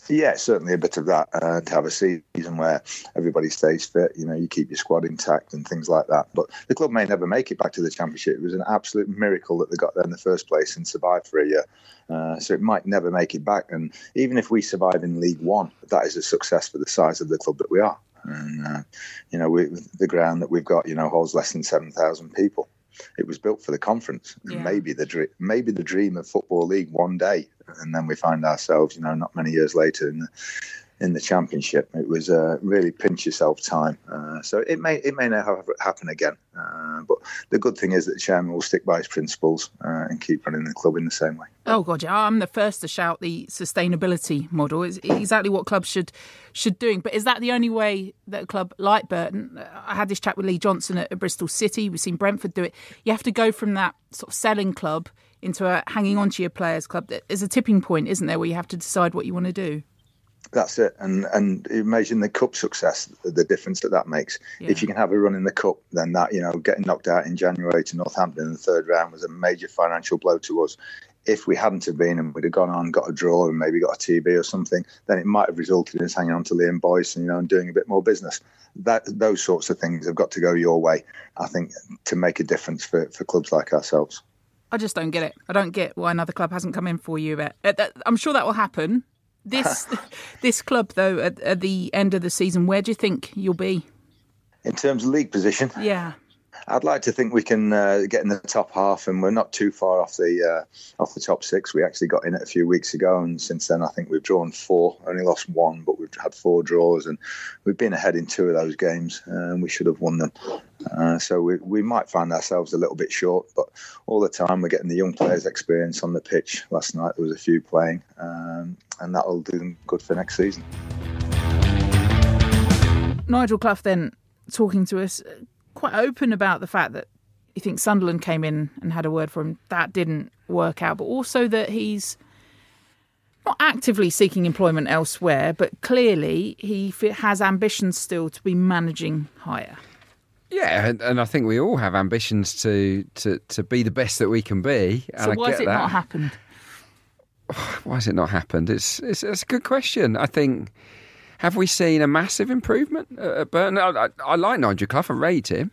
Yeah, certainly a bit of that uh, to have a season where everybody stays fit. You know, you keep your squad intact and things like that. But the club may never make it back to the championship. It was an absolute miracle that they got there in the first place and survived for a year. Uh, so it might never make it back. And even if we survive in League One, that is a success for the size of the club that we are. And uh, you know, we, the ground that we've got, you know, holds less than seven thousand people. It was built for the conference. Yeah. Maybe the dream, maybe the dream of football league one day, and then we find ourselves, you know, not many years later in the in the championship. It was uh, really pinch yourself time. Uh, so it may it may have, happen again, uh, but the good thing is that the chairman will stick by his principles uh, and keep running the club in the same way. Oh god, yeah, I'm the first to shout the sustainability model. It's exactly what clubs should should doing. But is that the only way that a club like Burton? I had this chat with Lee Johnson at, at Bristol City. We've seen Brentford do it. You have to go from that sort of selling club into a hanging on to your players club. There's a tipping point, isn't there, where you have to decide what you want to do. That's it, and and imagine the cup success, the difference that that makes. Yeah. If you can have a run in the cup, then that you know getting knocked out in January to Northampton in the third round was a major financial blow to us. If we hadn't have been and we'd have gone on, got a draw, and maybe got a TB or something, then it might have resulted in us hanging on to Liam Boyce and you know and doing a bit more business. That those sorts of things have got to go your way, I think, to make a difference for for clubs like ourselves. I just don't get it. I don't get why another club hasn't come in for you. But uh, I'm sure that will happen. This this club, though, at, at, the end of the season, where do you think you'll be? In terms of league position? Yeah. I'd like to think we can uh, get in the top half, and we're not too far off the uh, off the top six. We actually got in it a few weeks ago, and since then, I think we've drawn four. Only lost one, but we've had four draws, and we've been ahead in two of those games, and we should have won them. Uh, so we we might find ourselves a little bit short, but all the time we're getting the young players' experience on the pitch. Last night there was a few playing, um, and that'll do them good for next season. Nigel Clough then talking to us quite open about the fact that he thinks Sunderland came in and had a word for him. That didn't work out, but also that he's not actively seeking employment elsewhere, but clearly he has ambitions still to be managing higher. Yeah, and, I think we all have ambitions to, to, to be the best that we can be. so why has it that. not happened? Why has it not happened? It's, it's, it's a good question. I think have we seen a massive improvement at Burton? I, I, I like Nigel Clough. I rate him.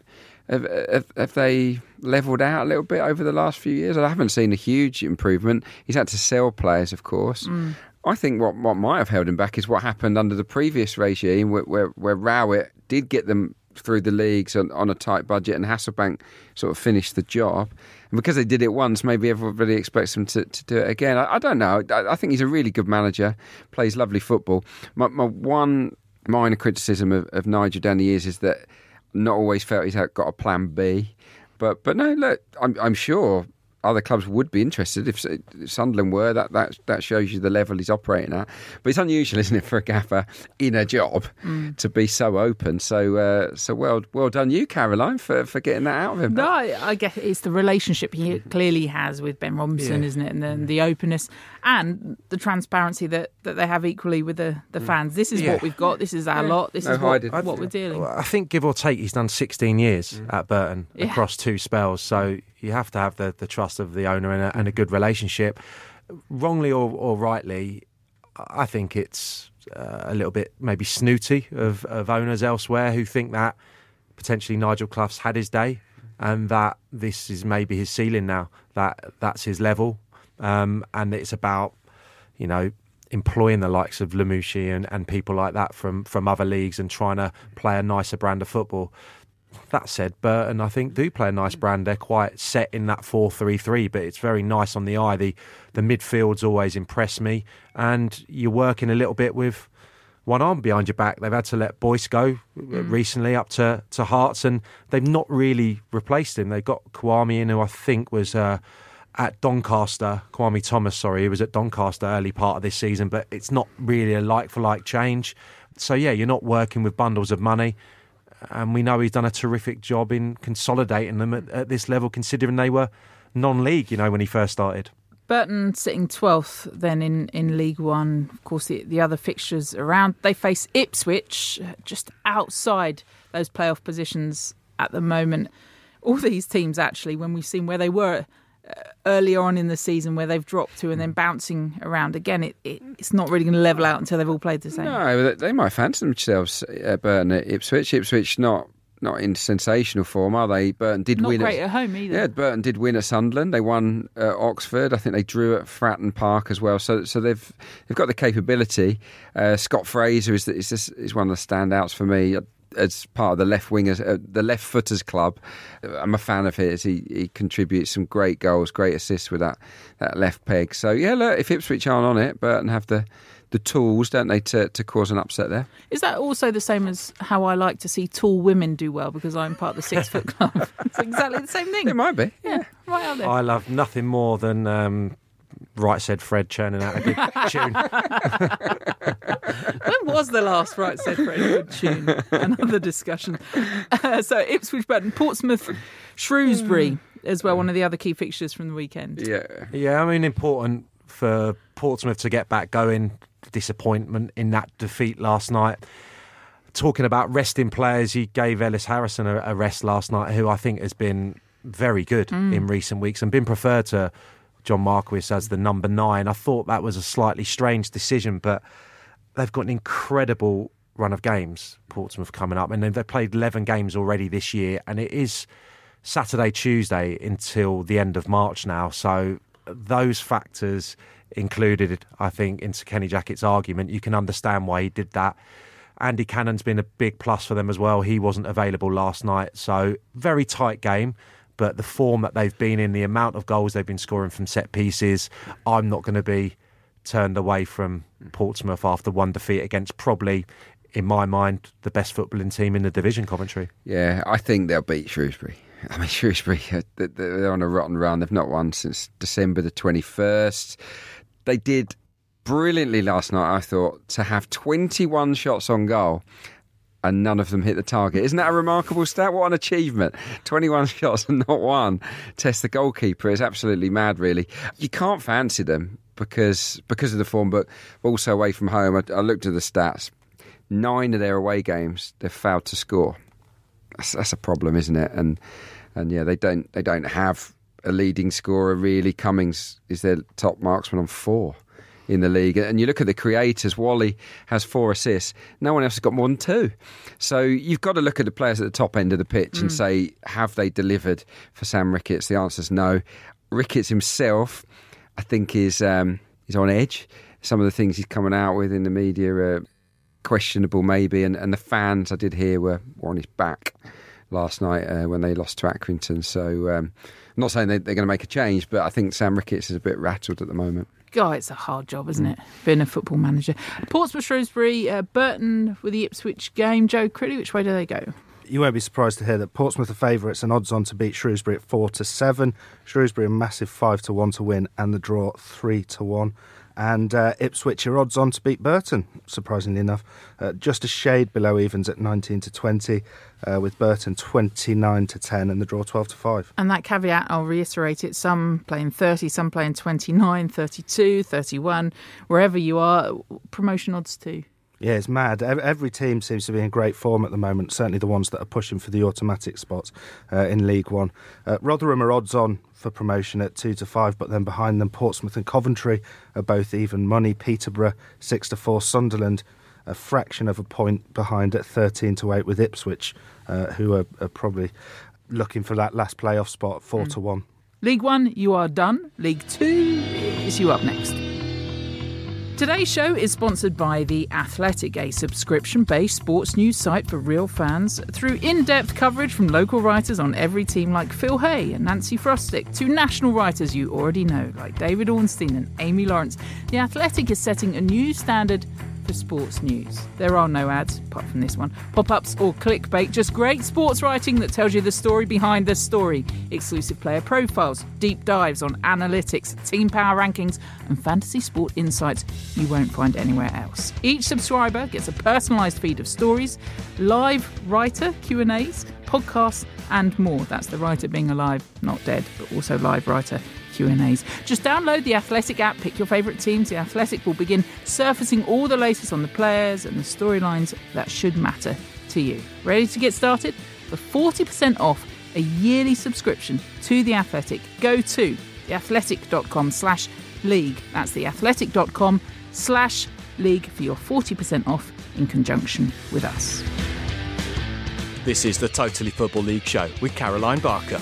Have, have, have, they levelled out a little bit over the last few years? I haven't seen a huge improvement. He's had to sell players, of course. Mm. I think what, what might have held him back is what happened under the previous regime, where, where, where Rowett did get them through the leagues on, on, a tight budget, and Hasselbaink sort of finished the job. Because they did it once, maybe everybody expects them to, to do it again. I, I don't know. I, I, think he's a really good manager, plays lovely football. My, my one minor criticism of, of Nigel down the years is that not always felt he's got a plan B. But but no, look, I'm, I'm sure other clubs would be interested if, if, Sunderland were. That, that that shows you the level he's operating at. But it's unusual, isn't it, for a gaffer in a job mm. to be so open. So uh, so well well done you, Caroline, for, for getting that out of him. No, I guess it's the relationship he clearly has with Ben Robinson, yeah. isn't it, and the, the, openness and the transparency that, that they have equally with the, the mm. fans. This is yeah. what we've got. This is our yeah. lot. This no is what, what, we're dealing. I think give or take, he's done 16 years mm. at Burton across two spells. So you have to have the, the trust of the owner and a, and a good relationship. Wrongly or, or rightly, I think it's uh, a little bit maybe snooty of, of owners elsewhere who think that potentially Nigel Clough's had his day and that this is maybe his ceiling now. That that's his level, um, and it's about you know employing the likes of Lamouchi and, and people like that from from other leagues and trying to play a nicer brand of football. That said, Burton, I think, do play a nice brand. They're quite set in that 4 3 3, but it's very nice on the eye. The, the midfield's always impressed me. And you're working a little bit with one arm behind your back. They've had to let Boyce go mm. recently up to, to Hearts, and they've not really replaced him. They've got Kwame in, who I think was. Uh, at Doncaster, Kwame Thomas, sorry, he was at Doncaster early part of this season, but it's not really a like for like change. So, yeah, you're not working with bundles of money and we know he's done a terrific job in consolidating them at, at this level, considering they were non-league. You know, when he first started. Burton sitting 12th then in, in League One. Of course, the, the other fixtures around. They face Ipswich just outside those playoff positions at the moment. All these teams, actually, when we've seen where they were earlier on in the season where they've dropped to and then bouncing around again, it, it it's not really going to level out until they've all played the same. No, they might fancy themselves uh, Burton at Ipswich. Ipswich not not in sensational form, are they? Burton did not win. Great at, at home either. Yeah, Burton did win at Sunderland. They won uh, Oxford. I think they drew at Fratton Park as well. So, so they've they've got the capability. Uh, Scott Fraser is is, is one of the standouts for me as part of the left wingers, uh, the left footers club. I'm a fan of his. He he contributes some great goals, great assists with that that left peg. So yeah, look, if Ipswich aren't on it, Burton have the the tools, don't they, to, to cause an upset there. Is that also the same as how I like to see tall women do well because I'm part of the six foot club? it's exactly the same thing. It might be. Yeah, right out there. I love nothing more than um, Right Said Fred churning out a good tune. when was the last Right Said Fred good tune? Another discussion. Uh, so Ipswich, Burton, Portsmouth, Shrewsbury as well. One of the other key fixtures from the weekend. Yeah, yeah. I mean, important for Portsmouth to get back going. Disappointment in that defeat last night. Talking about resting players, he gave Ellis Harrison a, a rest last night, who I think has been very good Mm. in recent weeks and been preferred to John Marquis as the number nine. I thought that was a slightly strange decision, but they've got an incredible run of games, Portsmouth coming up, and they've played 11 games already this year, and it is Saturday, Tuesday until the end of March now. So those factors included, I think, into Kenny Jackett's argument. You can understand why he did that. Andy Cannon's been a big plus for them as well. He wasn't available last night, so very tight game. But the form that they've been in, the amount of goals they've been scoring from set pieces, I'm not going to be turned away from Portsmouth after one defeat against probably, in my mind, the best footballing team in the division, Coventry. Yeah, I think they'll beat Shrewsbury. I mean, Shrewsbury, uh, they- they're on a rotten run. They've not won since December the 21st. They did brilliantly last night, I thought, to have 21 shots on goal and none of them hit the target. Isn't that a remarkable stat? What an achievement. 21 shots and not one. Test the goalkeeper is absolutely mad, really. You can't fancy them because because of the form, but also away from home. I, I looked at the stats. Nine of their away games, they've failed to score that's, that's a problem, isn't it? And and yeah, they don't they don't have a leading scorer really. Cummings is their top marksman on four in the league, and you look at the creators. Whalley has four assists. No one else has got more than two. So you've got to look at the players at the top end of the pitch and say, have they delivered for Sam Ricketts? The answer is no. Ricketts himself, I think, is um, is on edge. Some of the things he's coming out with in the media are questionable, maybe. And, and the fans I did hear were, were on his back last night uh, when they lost to Accrington. So um, I'm not saying they, they're going to make a change, but I think Sam Ricketts is a bit rattled at the moment. God, it's a hard job, isn't it? Being a football manager. Portsmouth, Shrewsbury, uh, Burton with the Ipswich game. Joe Crilly, which way do they go? You won't be surprised to hear that Portsmouth are favourites and odds on to beat Shrewsbury at four to seven. Shrewsbury a massive five to one to win, and the draw three to one. And uh, Ipswich are odds on to beat Burton, surprisingly enough, uh, just a shade below evens at 19 to 20, uh, with Burton 29 to 10 and the draw 12 to 5. And that caveat, I'll reiterate it some playing 30, some playing 29, 32, 31, wherever you are, promotion odds too. Yeah, it's mad. Every team seems to be in great form at the moment. Certainly the ones that are pushing for the automatic spots uh, in League One. Uh, Rotherham are odds on for promotion at two to five, but then behind them, Portsmouth and Coventry are both even money. Peterborough six to four. Sunderland a fraction of a point behind at thirteen to eight with Ipswich, uh, who are, are probably looking for that last playoff spot four to one. League One, you are done. League Two is you up next. Today's show is sponsored by The Athletic, a subscription based sports news site for real fans. Through in depth coverage from local writers on every team like Phil Hay and Nancy Frostick, to national writers you already know like David Ornstein and Amy Lawrence, The Athletic is setting a new standard for sports news. There are no ads, apart from this one, pop ups or clickbait, just great sports writing that tells you the story behind the story. Exclusive player profiles, deep dives on analytics, team power rankings, and fantasy sport insights you won't find anywhere else. Each subscriber gets a personalised feed of stories, live writer Q&As, podcasts, and more. That's the writer being alive, not dead, but also live writer Q&As. Just download the Athletic app, pick your favourite teams. The Athletic will begin surfacing all the latest on the players and the storylines that should matter to you. Ready to get started? For 40% off a yearly subscription to The Athletic, go to theathletic.com slash league. That's theathletic.com slash league for your 40% off in conjunction with us. This is the Totally Football League show with Caroline Barker.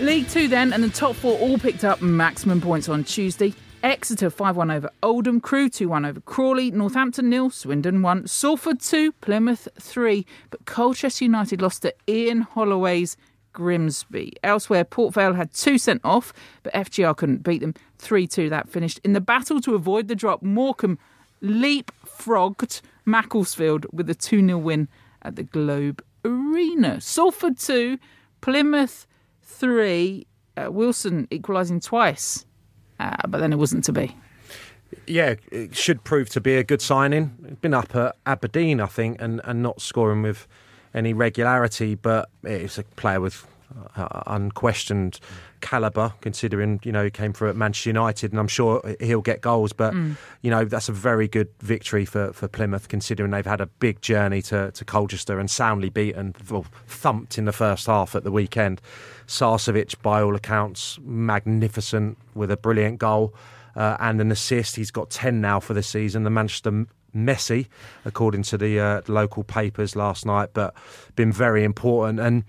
League Two then, and the top four all picked up maximum points on Tuesday. Exeter 5 1 over Oldham, Crewe 2 1 over Crawley, Northampton nil, Swindon 1, Salford 2, Plymouth 3. But Colchester United lost to Ian Holloway's Grimsby. Elsewhere, Port Vale had two sent off, but FGR couldn't beat them. 3 2 that finished. In the battle to avoid the drop, Morecambe leapfrogged Macclesfield with a 2 0 win at the Globe Arena. Salford 2, Plymouth 3, uh, Wilson equalising twice, uh, but then it wasn't to be. Yeah, it should prove to be a good signing. Been up at Aberdeen, I think, and, and not scoring with any regularity, but it's a player with uh, unquestioned caliber, considering you know he came through at Manchester United, and I'm sure he'll get goals. But mm. you know that's a very good victory for, for Plymouth, considering they've had a big journey to, to Colchester and soundly beaten, well, thumped in the first half at the weekend. Sarcevic, by all accounts, magnificent with a brilliant goal. Uh, and an assist. He's got 10 now for the season. The Manchester Messi, according to the, uh, local papers last night, but been very important. And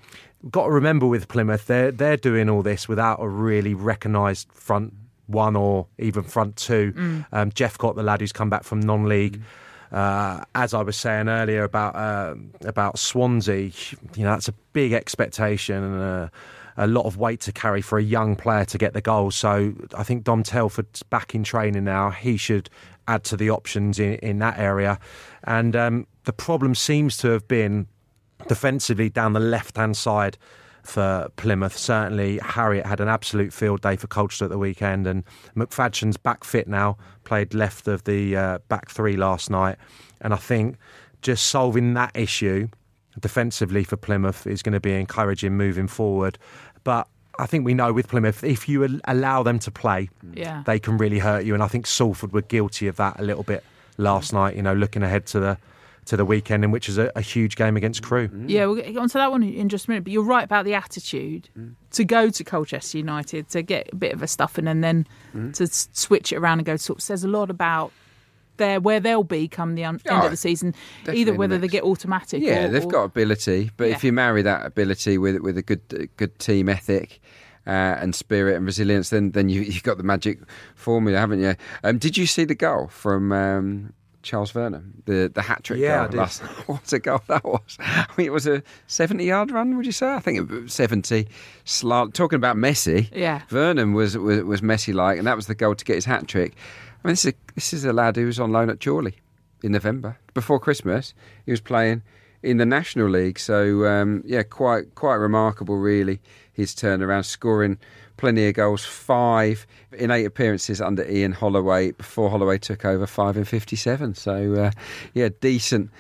got to remember with Plymouth, they're they're doing all this without a really recognised front one or even front two. Mm. Um, Jephcott, the lad who's come back from non-league. Mm. Uh, as I was saying earlier about uh, about Swansea, you know that's a big expectation and a, a, lot of weight to carry for a young player to get the goal. So I think Dom Telford's back in training now. He should add to the options in, in that area. And um, the problem seems to have been defensively down the left hand side for Plymouth. Certainly, Harriott had an absolute field day for Colchester at the weekend, and McFadzean's back fit now, played left of the uh, back three last night. And I think just solving that issue defensively for Plymouth is going to be encouraging moving forward. But I think we know with Plymouth, if you allow them to play, yeah. they can really hurt you. And I think Salford were guilty of that a little bit last night. You know, looking ahead to the to the weekend, in which is a, a huge game against Crewe. Mm. Yeah, we'll get onto that one in just a minute. But you're right about the attitude mm. to go to Colchester United to get a bit of a stuffing and then mm. to switch it around and go. Sort of says a lot about there where they'll be come the end oh, of the season. Either whether the they get automatic. Yeah, or, they've or, got ability, but yeah. if you marry that ability with with a good good team ethic. Uh, and spirit and resilience, then then you you've got the magic formula, haven't you? Um, did you see the goal from um, Charles Vernon, the the hat trick yeah, goal last. what a goal that was! I mean, it was a seventy yard run. Would you say? I think it was seventy. Slant. Talking about Messi, yeah. Vernon was was, was Messi like, and that was the goal to get his hat trick. I mean, this is a, this is a lad who was on loan at Chorley in November before Christmas. He was playing in the National League, so um, yeah, quite quite remarkable, really. His turnaround, scoring plenty of goals, five in eight appearances under Ian Holloway before Holloway took over, five in 57. So, uh, yeah, decent.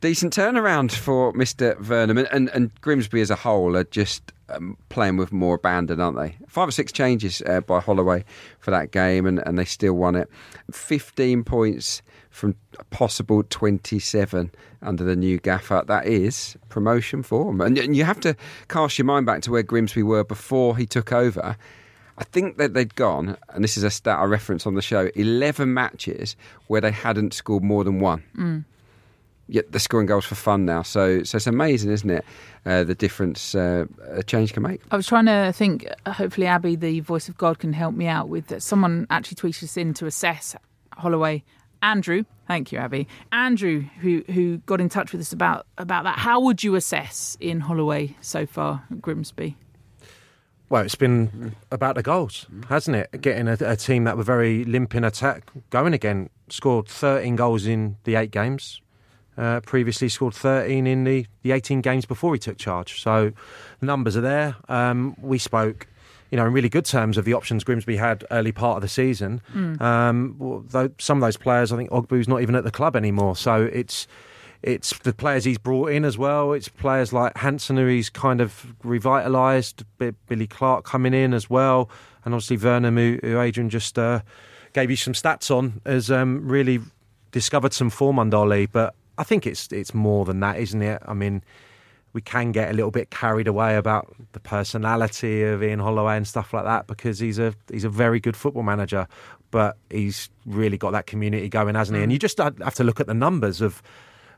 Decent turnaround for Mr. Vernon and, and, and Grimsby as a whole are just um, playing with more abandon, aren't they? Five or six changes uh, by Holloway for that game, and, and they still won it. 15 points from a possible 27 under the new gaffer. That is promotion form. And, and you have to cast your mind back to where Grimsby were before he took over. I think that they'd gone, and this is a stat I reference on the show, 11 matches where they hadn't scored more than one. Mm yet they're scoring goals for fun now. So, so it's amazing, isn't it? Uh, the difference uh, a change can make. I was trying to think. Hopefully, Abby, the voice of God, can help me out with that. Someone actually tweeted us in to assess Holloway. Andrew, thank you, Abby. Andrew, who who got in touch with us about about that. How would you assess Ian Holloway so far at Grimsby? Well, it's been about the goals, hasn't it? Getting a, a, team that were very limp in attack going again. Scored 13 goals in the eight games, uh, previously scored 13 in the, the 18 games before he took charge. So the numbers are there. Um, we spoke, you know, in really good terms of the options Grimsby had early part of the season. Mm. Um, well, though some of those players, I think Ogbu's not even at the club anymore. So it's it's the players he's brought in as well. It's players like Hanson who he's kind of revitalised. Billy Clarke coming in as well, and obviously Vernon, who, who Adrian just uh, gave you some stats on, has um, really discovered some form under Ollie. But I think it's it's more than that, isn't it? I mean, we can get a little bit carried away about the personality of Ian Holloway and stuff like that because he's a he's a very good football manager, but he's really got that community going, hasn't he? And you just have to look at the numbers of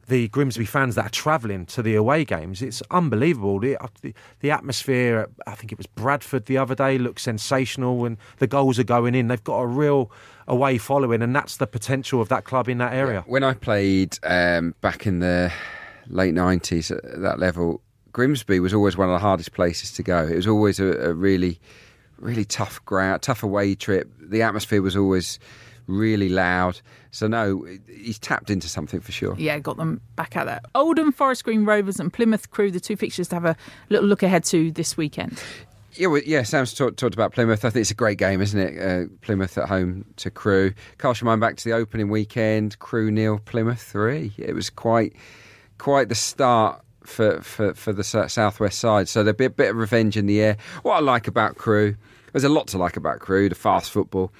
the Grimsby fans that are travelling to the away games. It's unbelievable. The, the, the, atmosphere, I think it was Bradford the other day, looked sensational and the goals are going in. They've got a real away following, and that's the potential of that club in that area. When I played um, back in the late 90s at that level, Grimsby was always one of the hardest places to go. It was always a, a really, really tough ground, tough away trip. The atmosphere was always really loud. So no, he's tapped into something for sure. Yeah, got them back out there. Oldham, Forest Green Rovers, and Plymouth Crewe, the two fixtures to have a little look ahead to this weekend. Yeah, well, yeah. Sam's talked, talked about Plymouth. I think it's a great game, isn't it? Uh, Plymouth at home to Crewe. Cast your mind back to the opening weekend. Crewe nil, Plymouth three. It was quite, quite the start for, for, for the southwest side. So there'll be a bit of revenge in the air. What I like about Crewe, there's a lot to like about Crewe. The fast football,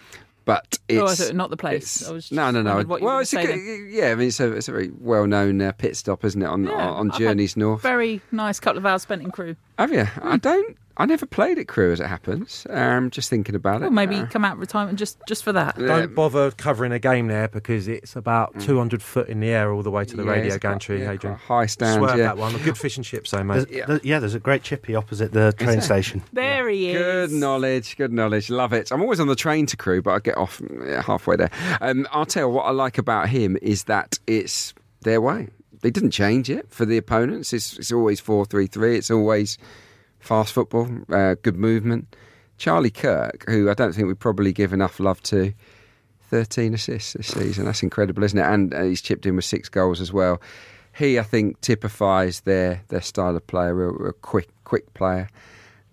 but it's oh, not the place. no, no, no. Well, it's a good, yeah. I mean, it's a, it's a very well known uh, pit stop, isn't it, on yeah, on, on journeys north? Very nice couple of hours spent in Crewe. Have you? Mm. I don't. I never played at Crewe as it happens. Um, just thinking about it. well, it. maybe uh, come out of retirement just just for that. Don't bother covering a game there because it's about mm. 200 foot in the air all the way to the yeah, radio gantry, yeah, Adrian. High stand, Swerve yeah. that one. A Good fish and chips, though, mate. There's, yeah. yeah, there's a great chippy opposite the train station. There he is. Good knowledge, good knowledge. Love it. I'm always on the train to Crewe, but I get off halfway there. Um, I'll tell you what I like about him is that it's their way. They didn't change it for the opponents. It's, it's always 4 3 3. It's always fast football, uh, good movement. Charlie Kirk, who I don't think we probably give enough love to, 13 assists this season. That's incredible, isn't it? And uh, he's chipped in with six goals as well. He, I think, typifies their their style of player, a, a quick quick player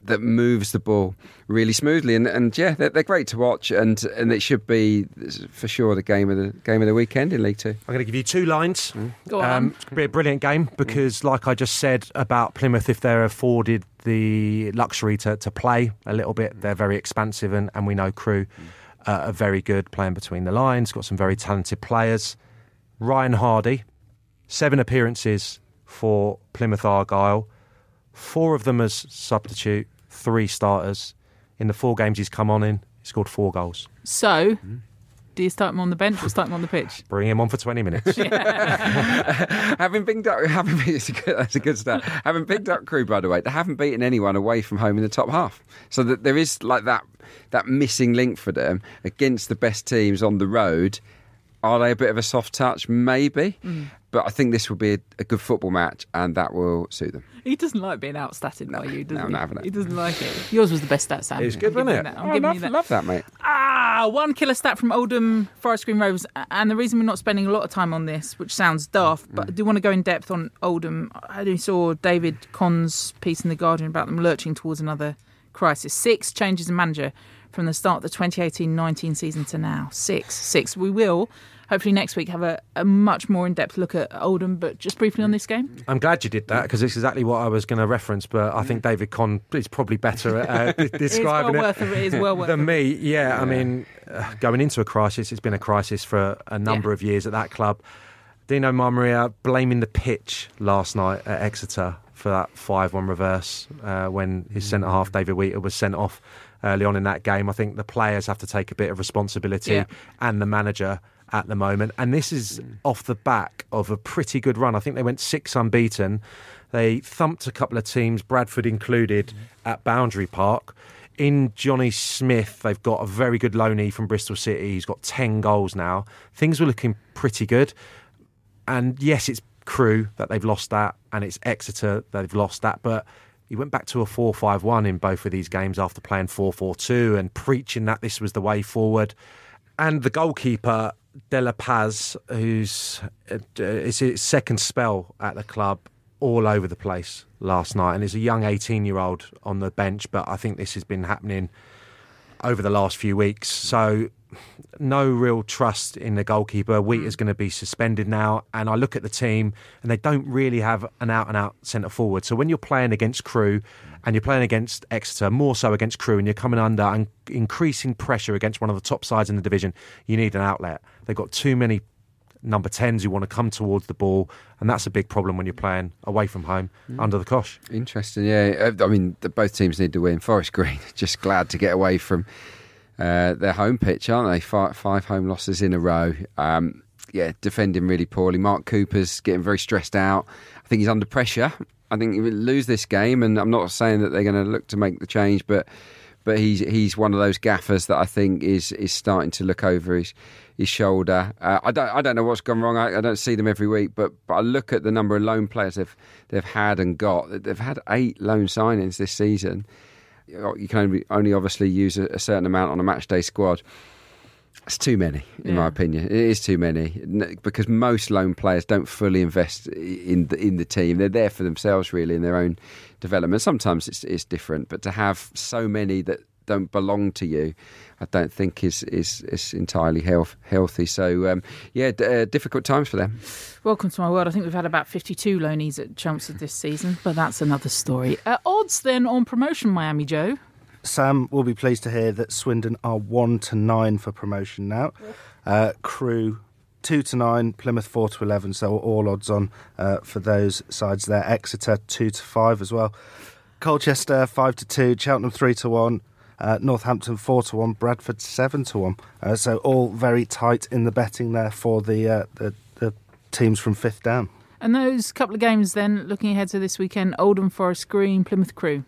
that moves the ball really smoothly. And, and yeah, they're, they're, great to watch, and and it should be for sure the game of the game of the weekend in League Two. I'm going to give you two lines. Mm. Go on. Um, it's going to be a brilliant game because, mm. like I just said about Plymouth, if they're afforded the luxury to, to play a little bit, they're very expansive, and, and we know Crewe uh, are very good playing between the lines. Got some very talented players. Ryan Hardie, seven appearances for Plymouth Argyle, four of them as substitute three starters. In the four games he's come on in, he scored four goals. So, do you start him on the bench or start him on the pitch? Bring him on for 20 minutes. having picked up, having it's a good, that's a good start. having picked up Crewe, by the way, they haven't beaten anyone away from home in the top half. So that there is like that that missing link for them against the best teams on the road. Are they a bit of a soft touch? Maybe. Mm. But I think this will be a, a, good football match and that will suit them. He doesn't like being outstatted no, by you, does no, he? I'm having it. He doesn't like it. Yours was the best stat, Sam. It was good, wasn't it? I'm oh, love, that. love that, mate. Ah, one killer stat from Oldham Forest Green Rovers. And the reason we're not spending a lot of time on this, which sounds daft, but I do want to go in depth on Oldham. I only saw David Conn's piece in The Guardian about them lurching towards another crisis. Six changes in manager from the start of the 2018-19 season to now. Six. Six. We will hopefully next week have a, a much more in-depth look at Oldham. But just briefly on this game, I'm glad you did that because it's exactly what I was going to reference. But I think David Conn is probably better at uh, describing it, well it, it well than me. Yeah, yeah. I mean, uh, going into a crisis, it's been a crisis for a number yeah. of years at that club. Dino Maamria blaming the pitch last night at Exeter for that 5 1 reverse uh, when his centre half, David Wheater, was sent off early on in that game. I think the players have to take a bit of responsibility yeah. and the manager at the moment. And this is mm. off the back of a pretty good run. I think they went six unbeaten. They thumped a couple of teams, Bradford included, mm. at Boundary Park. In Jonny Smith, they've got a very good loanee from Bristol City. He's got 10 goals now. Things were looking pretty good. And yes, it's Crewe that they've lost that, and it's Exeter that they've lost that. But he went back to a 4 5 1 in both of these games after playing 4 4 2 and preaching that this was the way forward. And the goalkeeper De La Paz, who's uh, it's his second spell at the club, all over the place last night, and is a young 18 year old on the bench. But I think this has been happening over the last few weeks. So no real trust in the goalkeeper. Wheat is going to be suspended now, and I look at the team, and they don't really have an out and out centre forward. So when you're playing against Crewe, and you're playing against Exeter, more so against Crewe, and you're coming under and increasing pressure against one of the top sides in the division, you need an outlet. They've got too many number 10s who want to come towards the ball, and that's a big problem when you're playing away from home mm. under the cosh. Interesting, yeah. I mean, both teams need to win. Forest Green, just glad to get away from uh, their home pitch, aren't they? Five, five home losses in a row. Um, yeah, defending really poorly. Mark Cooper's getting very stressed out. I think he's under pressure. I think he will lose this game, and I'm not saying that they're going to look to make the change, but but he's he's one of those gaffers that I think is is starting to look over his his shoulder. Uh, I don't I don't know what's gone wrong. I, I, don't see them every week, but but I look at the number of loan players they've they've had and got. They've had eight loan signings this season. You can only, only obviously use a, certain amount on a match day squad. It's too many, in yeah. my opinion. It is too many because most loan players don't fully invest in the, in the team. They're there for themselves, really, in their own development. Sometimes it's, it's different, but to have so many that don't belong to you, I don't think is is, is entirely health, healthy. So um, yeah, d- uh, difficult times for them. Welcome to my world. I think we've had about 52 loanees at Chelmsford this season, but that's another story. Uh, odds then on promotion, Miami Joe. Sam will be pleased to hear that Swindon are one to nine for promotion now. Uh, Crewe two to nine, Plymouth four to eleven. So all odds on uh, for those sides there. Exeter two to five as well. Colchester five to two, Cheltenham three to one, uh, Northampton four to one, Bradford seven to one. Uh, so all very tight in the betting there for the, uh, the the teams from fifth down. And those couple of games then, looking ahead to this weekend, Oldham Forest Green, Plymouth Crewe.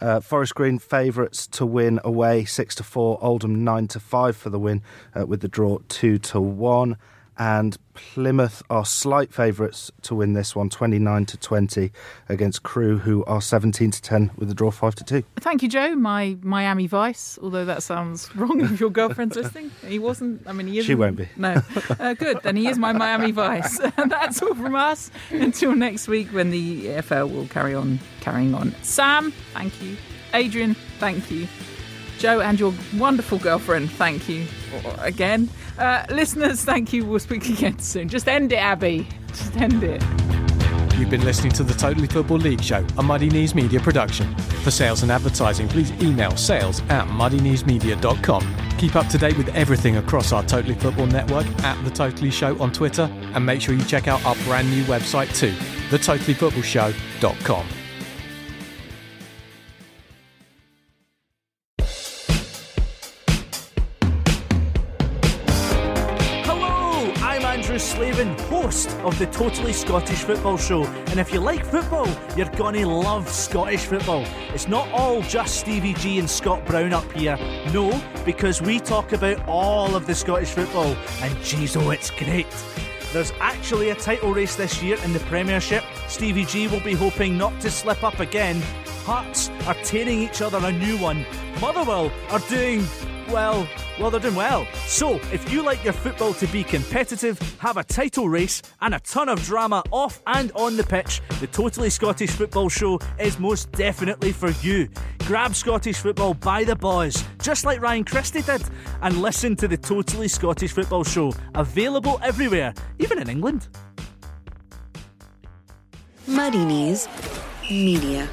Uh, Forest Green favourites to win away six to four. Oldham nine to five for the win, uh, with the draw two to one and Plymouth are slight favourites to win this one, 29 to 20 against Crewe, who are 17 to 10 with a draw 5 to 2. Thank you, Joe. My Miami Vice, although that sounds wrong if your girlfriend's listening. He wasn't, I mean, he is She won't be. No. Uh, good, then he is my Miami Vice. That's all from us. Until next week when the EFL will carry on carrying on. Sam, thank you. Adrian, thank you. Joe and your wonderful girlfriend, thank you again. Uh, listeners, thank you. We'll speak again soon. Just end it, Abby. Just end it. You've been listening to the Totally Football League Show, a Muddy Knees Media production. For sales and advertising, please email sales at muddykneesmedia.com. Keep up to date with everything across our Totally Football network at The Totally Show on Twitter, and make sure you check out our brand new website too, thetotallyfootballshow.com. of the Totally Scottish Football Show. And if you like football, you're gonna love Scottish football. It's not all just Stevie G and Scott Brown up here. No, because we talk about all of the Scottish football, and geez, oh, it's great. There's actually a title race this year in the Premiership. Stevie G will be hoping not to slip up again. Hearts are tearing each other a new one. Motherwell are doing well, well, they're doing well. So, if you like your football to be competitive, have a title race, and a ton of drama off and on the pitch, the Totally Scottish Football Show is most definitely for you. Grab Scottish football by the boys, just like Ryan Christie did, and listen to the Totally Scottish Football Show, available everywhere, even in England. Knees Media.